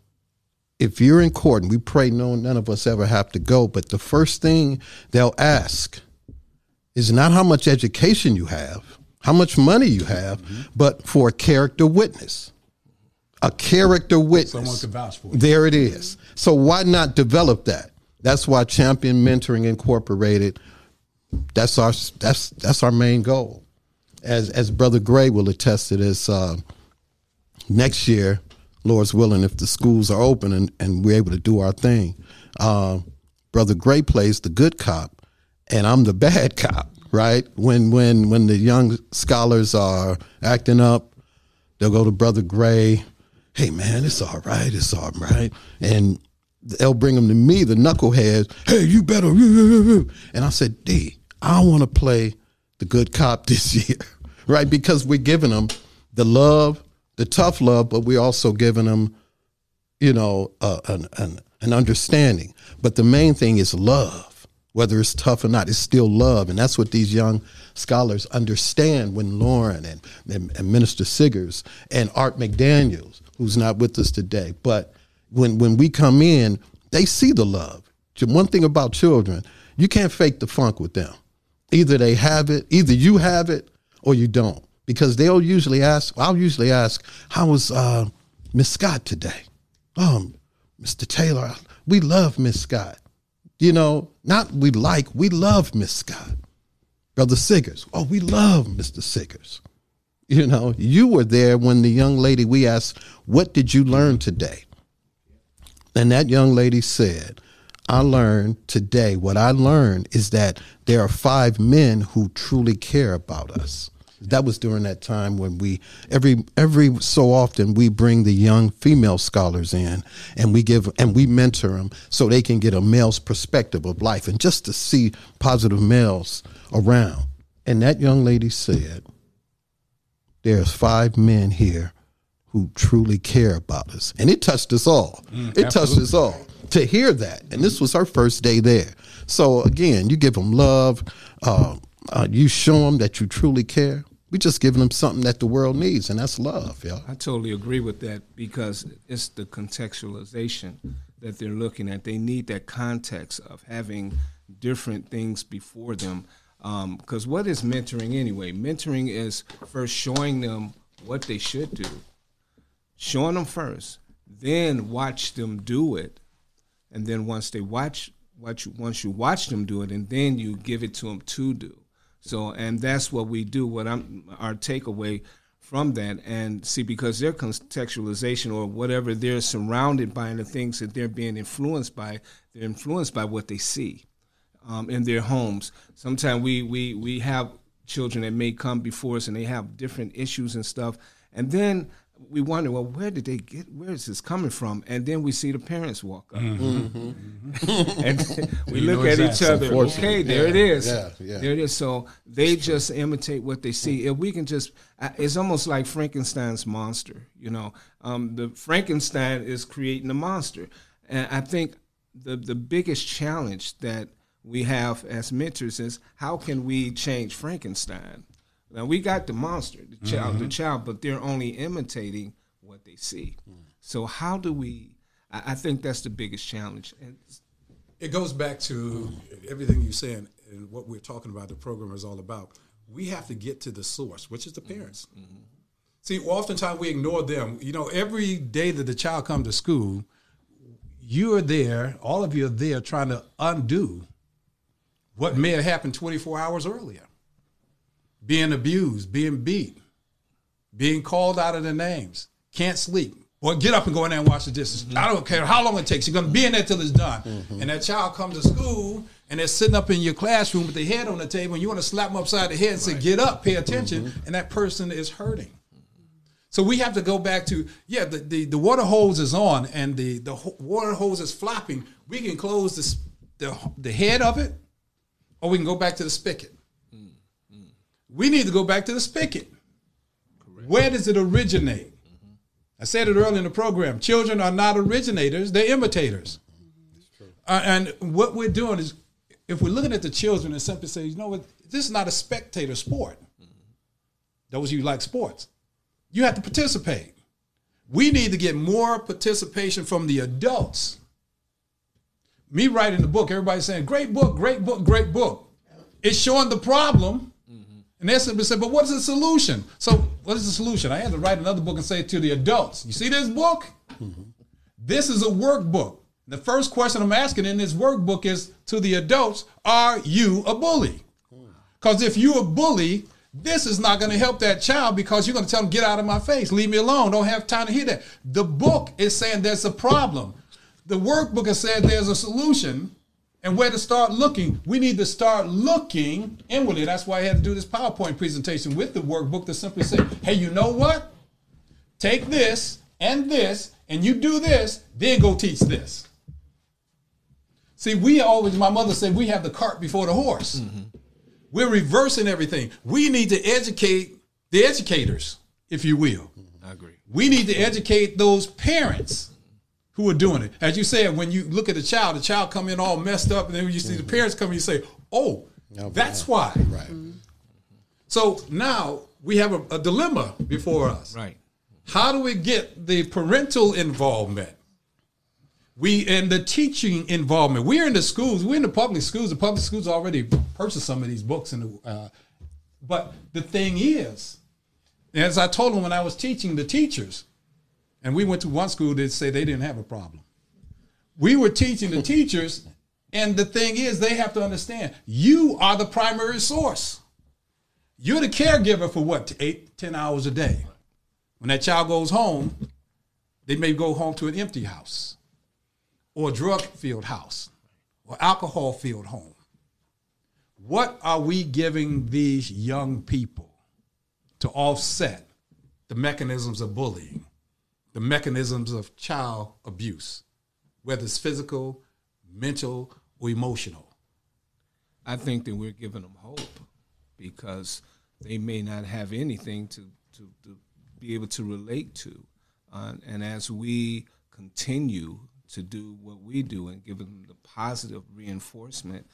if you're in court, and we pray no none of us ever have to go, but the first thing they'll ask is not how much education you have, how much money you have, but for a character witness. A character witness. Someone could vouch for you. There it is. So why not develop that? That's why Champion Mentoring Incorporated. That's our that's that's our main goal. As as Brother Gray will attest to this. Uh, next year, Lord's willing, if the schools are open and, and we're able to do our thing, uh, Brother Gray plays the good cop, and I'm the *laughs* bad cop. Right when when when the young scholars are acting up, they'll go to Brother Gray. Hey man, it's all right, it's all right, and they'll bring them to me, the knuckleheads. Hey, you better. And I said, D, I want to play the good cop *laughs* this year, right? Because we're giving them the love, the tough love, but we're also giving them, you know, uh, an, an, an understanding. But the main thing is love. Whether it's tough or not, it's still love. And that's what these young scholars understand when Lauren and, and, and Minister Siggers and Art McDaniels, who's not with us today, but when when we come in, they see the love. One thing about children, you can't fake the funk with them. Either they have it, either you have it or you don't. Because they'll usually ask, I'll usually ask, how was uh, Miss Scott today? Um, Mr. Taylor, we love Miss Scott. You know, not we like, we love Miss Scott. Brother Siggers, oh, we love Mr. Siggers. You know, you were there when the young lady we asked, what did you learn today? And that young lady said, I learned today, what I learned is that there are five men who truly care about us. That was during that time when we every every so often we bring the young female scholars in and we give and we mentor them so they can get a male's perspective of life and just to see positive males around. And that young lady said, "There's five men here who truly care about us. And it touched us all. Mm, it touched us all to hear that. And this was her first day there. So again, you give them love. Uh, uh, you show them that you truly care. We just giving them something that the world needs, and that's love. Yeah, I totally agree with that because it's the contextualization that they're looking at. They need that context of having different things before them. Because um, what is mentoring anyway? Mentoring is first showing them what they should do showing them first, then watch them do it, and then once they watch, watch once you watch them do it, and then you give it to them to do. So, and that's what we do. What I'm our takeaway from that, and see because their contextualization or whatever they're surrounded by, and the things that they're being influenced by, they're influenced by what they see um, in their homes. Sometimes we we we have children that may come before us, and they have different issues and stuff, and then we wonder, well, where did they get? Where is this coming from? And then we see the parents walk up, mm-hmm. mm-hmm. and *laughs* *laughs* we you look at exactly. each other. Okay, there yeah, it is. Yeah, yeah. There it is. So they just imitate what they see. If we can just, it's almost like Frankenstein's monster. You know, um, the Frankenstein is creating a monster, and I think the the biggest challenge that we have as mentors is how can we change Frankenstein? Now we got the monster, the child, mm-hmm. the child, but they're only imitating what they see. Mm. So how do we? I, I, think that's the biggest challenge. And it goes back to everything you're saying and what we're talking about. The program is all about. We have to get to the source, which is the parents. Mm-hmm. See, oftentimes we ignore them. You know, every day that the child comes to school, you are there. All of you are there trying to undo what may have happened 24 hours earlier being abused, being beat, being called out of their names, can't sleep. Or get up and go in there and wash the dishes. Mm-hmm. I don't care how long it takes. You're gonna be in there till it's done. Mm-hmm. And that child comes to school and they're sitting up in your classroom with their head on the table, and you want to slap them upside the head and say, "Get up, pay attention," mm-hmm. and that person is hurting. So we have to go back to yeah, the, the, the water hose is on and the, the water hose is flopping. We can close the, the the head of it, or we can go back to the spigot. We need to go back to the spigot. Correct. Where does it originate? Mm-hmm. I said it earlier in the program. Children are not originators; they're imitators. Uh, and what we're doing is, if we're looking at the children and simply say, you know what, this is not a spectator sport. Mm-hmm. Those of you like sports, you have to participate. We need to get more participation from the adults. Me writing the book, everybody's saying, great book, great book, great book It's showing the problem. Mm-hmm. And they simply said, but what is the solution? So, what is the solution? I had to write another book and say to the adults, you see this book? Mm-hmm. This is a workbook. The first question I'm asking in this workbook is to the adults, are you a bully? Because if you're a bully, this is not going to help that child because you're going to tell them, get out of my face, leave me alone, don't have time to hear that. The book is saying there's a problem. The workbook has said there's a solution and where to start looking. We need to start looking inwardly. That's why I had to do this PowerPoint presentation with the workbook to simply say, hey, you know what? Take this and this, and you do this, then go teach this. See, we always, my mother said, we have the cart before the horse. Mm-hmm. We're reversing everything. We need to educate the educators, if you will. Mm-hmm. I agree. We need to educate those parents who are doing it. As you said, when you look at the child, the child come in all messed up, and then when you see the parents come, you say, "Oh, Yeah, that's why." Right. So now we have a, a dilemma before us. Right. How do we get the parental involvement? We and the teaching involvement. We're in the schools. We're in the public schools. The public schools already purchased some of these books. And uh, but the thing is, as I told them when I was teaching the teachers, and we went to one school that said they didn't have a problem. We were teaching the teachers, and the thing is, they have to understand you are the primary source. You're the caregiver for what eight, ten hours a day. When that child goes home, they may go home to an empty house or a drug filled house or alcohol filled home. What are we giving these young people to offset the mechanisms of bullying, the mechanisms of child abuse, whether it's physical, mental, or emotional? I think that we're giving them hope because they may not have anything to, to, to be able to relate to. Uh, and as we continue to do what we do and give them the positive reinforcement,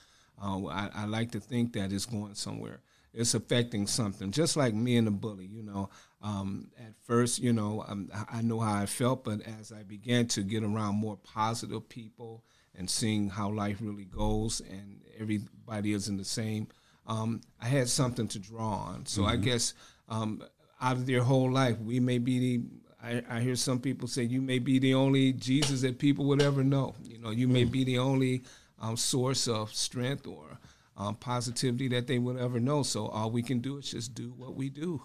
uh, I, I like to think that it's going somewhere. It's affecting something, just like me and the bully. You know, um, at first, you know, um, I know how I felt, but as I began to get around more positive people and seeing how life really goes, and everybody isn't the same, um, I had something to draw on. So I guess um, out of their whole life, we may be the. I, I hear some people say you may be the only Jesus that people would ever know. You know, you may be the only um, source of strength or um, positivity that they would ever know. So all we can do is just do what we do.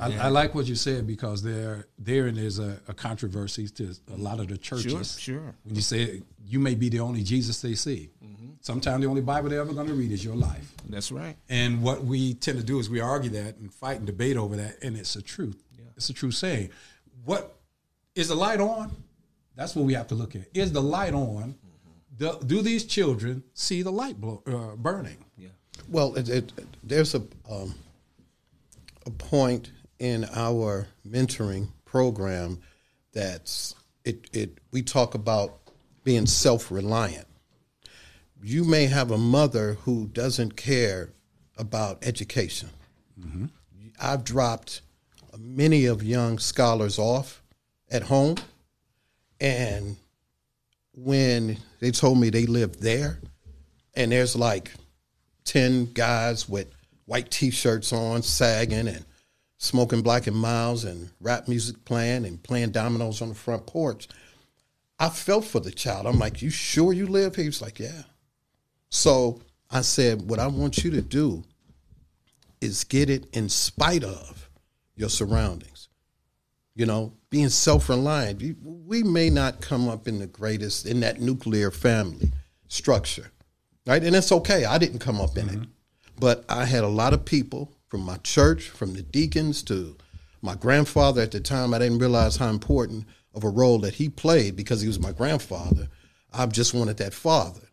I, I like what you said because there therein is a, a controversy to a lot of the churches. sure. sure. When you say you may be the only Jesus they see, sometimes the only Bible they're ever going to read is your life. That's right. And what we tend to do is we argue that and fight and debate over that, and it's a truth. It's a true saying. What is the light on? That's what we have to look at. Is the light on? Do, do these children see the light blow, uh, burning? Yeah. Well, it, it, there's a um, a point in our mentoring program that's it, it we talk about being self-reliant. You may have a mother who doesn't care about education. Mm-hmm. I've dropped many of young scholars off at home, and when they told me they lived there, and there's like 10 guys with white t-shirts on sagging and smoking Black and Milds and rap music playing and playing dominoes on the front porch. I felt for the child. I'm like you sure you live here? He was like yeah. So i said what i want you to do is get it in spite of your surroundings. You know being self-reliant. We may not come up in the greatest in that nuclear family structure right? And it's okay. I didn't come up in it. Mm-hmm. But i had a lot of people from my church from the deacons to my grandfather at the time i didn't realize how important of a role that he played because he was my grandfather i just wanted that father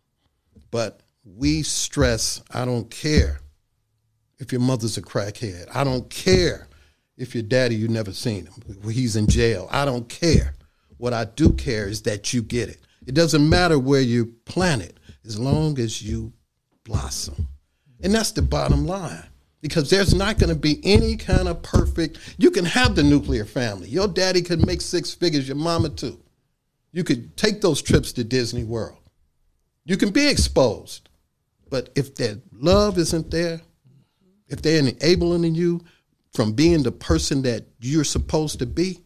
but we stress i don't care if your mother's a crackhead. I don't care if your daddy you never seen him. He's in jail. I don't care. What I do care is that you get it. It doesn't matter where you plant it, as long as you blossom. And that's the bottom line. Because there's not going to be any kind of perfect. You can have the nuclear family. Your daddy could make six figures, your mama too. You could take those trips to Disney World. You can be exposed. But if that love isn't there, if they're enabling you from being the person that you're supposed to be,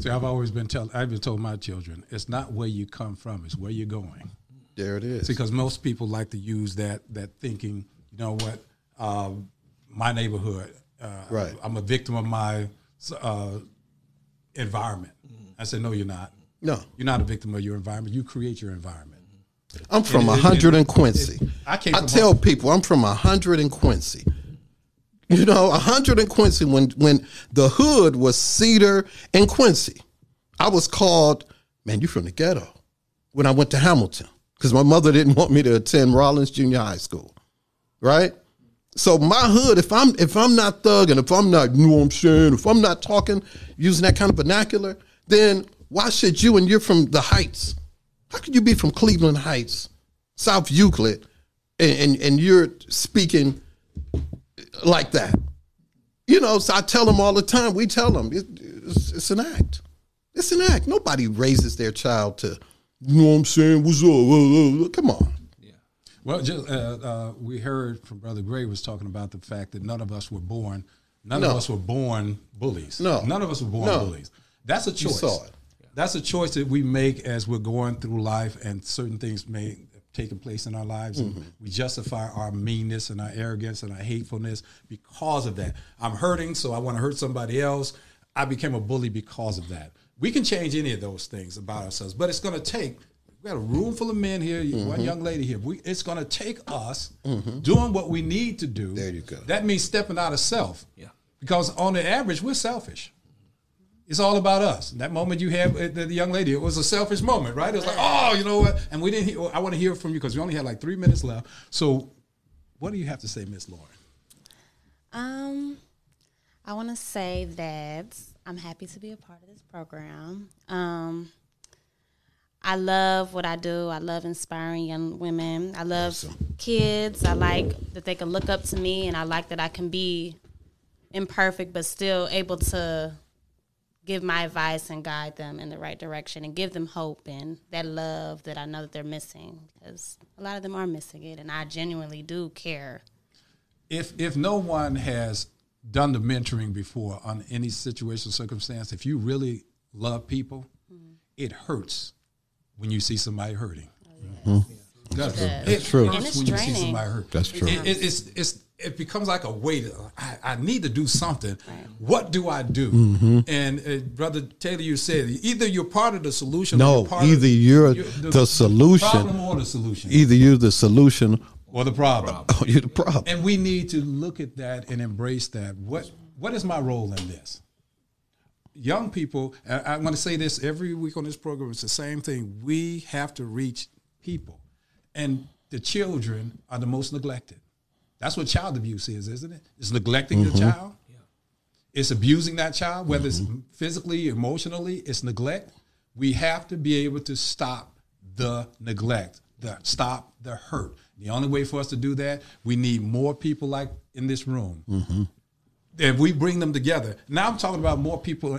See, I've always been tell I've been told my children, it's not where you come from, it's where you're going. there it is. because most people like to use that that thinking. You know what? Um, my neighborhood. Uh, Right. I'm a victim of my uh, environment. I said, no, you're not. No. You're not a victim of your environment. You create your environment. I'm from a hundred and Quincy. it- I I tell a- people I'm from a hundred and Quincy. You know, a hundred and Quincy. When when the hood was Cedar and Quincy, I was called, man, you from the ghetto. When I went to Hamilton, because my mother didn't want me to attend Rollins Junior High School, right? So my hood, if I'm if I'm not thugging, if I'm not, you know what I'm saying, if I'm not talking using that kind of vernacular, then why should you? And you're from the Heights. How could you be from Cleveland Heights, South Euclid, and and, and you're speaking like that? You know, so I tell them all the time. We tell them it, it's, it's an act. It's an act. Nobody raises their child to, you know what I'm saying? What's up? Come on. Well, just, uh, uh, we heard from Brother Gray was talking about the fact that none of us were born. None No. of us were born bullies. No. none of us were born No. bullies. That's a choice. You saw it. That's a choice that we make as we're going through life, and certain things may have taken place in our lives, Mm-hmm. and we justify our meanness and our arrogance and our hatefulness because of that. I'm hurting, so I want to hurt somebody else. I became a bully because of that. We can change any of those things about ourselves, but it's going to take. We got a room full of men here, Mm-hmm. one young lady here. We, it's going to take us doing what we need to do. There you go. That means stepping out of self. Yeah. Because on the average, we're selfish. It's all about us. That moment you had the young lady, it was a selfish moment, right? It was like, oh, you know what? And we didn't. Hear, I want to hear from you because we only had like three minutes left. So, what do you have to say, Miss Lauren? Um, I want to say that I'm happy to be a part of this program. Um, I love what I do. I love inspiring young women. I love kids. I like that they can look up to me, and I like that I can be imperfect but still able to give my advice and guide them in the right direction and give them hope and that love that I know that they're missing because a lot of them are missing it, and I genuinely do care. If if no one has done the mentoring before on any situation, circumstance, if you really love people, mm-hmm. it hurts when you see somebody hurting. That's It's it true. hurts And it's when you see somebody hurt. That's true. It, it, it's it's it becomes like a weight. I, I need to do something. What do I do? Mm-hmm. And uh, brother Taylor, you said either you're part of the solution. No, or you're part either of, you're the solution. problem or the solution, Either you're the solution or the problem. *laughs* or you're the problem. And we need to look at that and embrace that. What what is my role in this? Young people, I, I want to say this every week on this program. It's the same thing. We have to reach people, and the children are the most neglected. That's what child abuse is, isn't it? It's neglecting your mm-hmm. child. Yeah. It's abusing that child, whether it's mm-hmm. physically, emotionally. It's neglect. We have to be able to stop the neglect, the stop the hurt. The only way for us to do that, we need more people like in this room. Mm-hmm. If we bring them together, now I'm talking about more people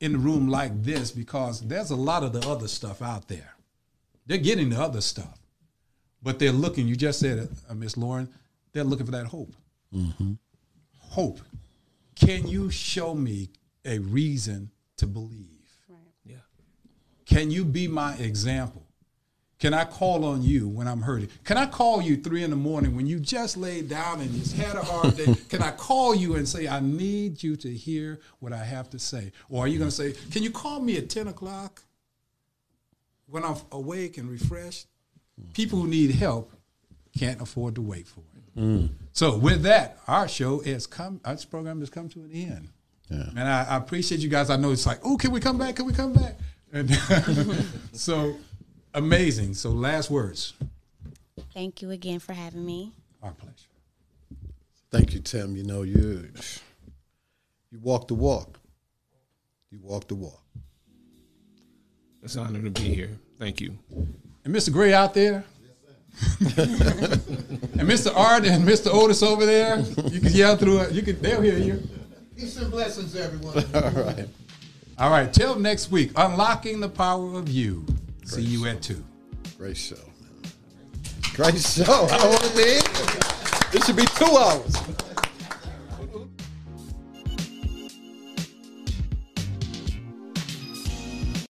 in the room like this because there's a lot of the other stuff out there. They're getting the other stuff, but they're looking. You just said it, uh, Miss Lauren. They're looking for that hope. Hope. Can you show me a reason to believe? Yeah. Can you be my example? Can I call on you when I'm hurting? Can I call you three in the morning when you just laid down and just had a hard day? *laughs* Can I call you and say, I need you to hear what I have to say? Or are you going to say, Can you call me at 10 o'clock when I'm awake and refreshed? People who need help can't afford to wait for it. Mm. So, with that, our show has come, our program has come to an end. Yeah. And I, I appreciate you guys. I know it's like, oh, can we come back? Can we come back? And *laughs* so amazing. So last words. Thank you again for having me. Our pleasure. Thank you, Tim. You know you you walk the walk. You walk the walk. It's an honor to be here. Thank you. And Mr. Gray out there. and Mr. Art and Mr. Otis over there. You can yell through it. You can they'll hear you. Peace and blessings, everyone. *laughs* All right. All right. Till next week. Unlocking the power of you. See you at two. Great show, man. Great show. I don't want to be. This should be two hours.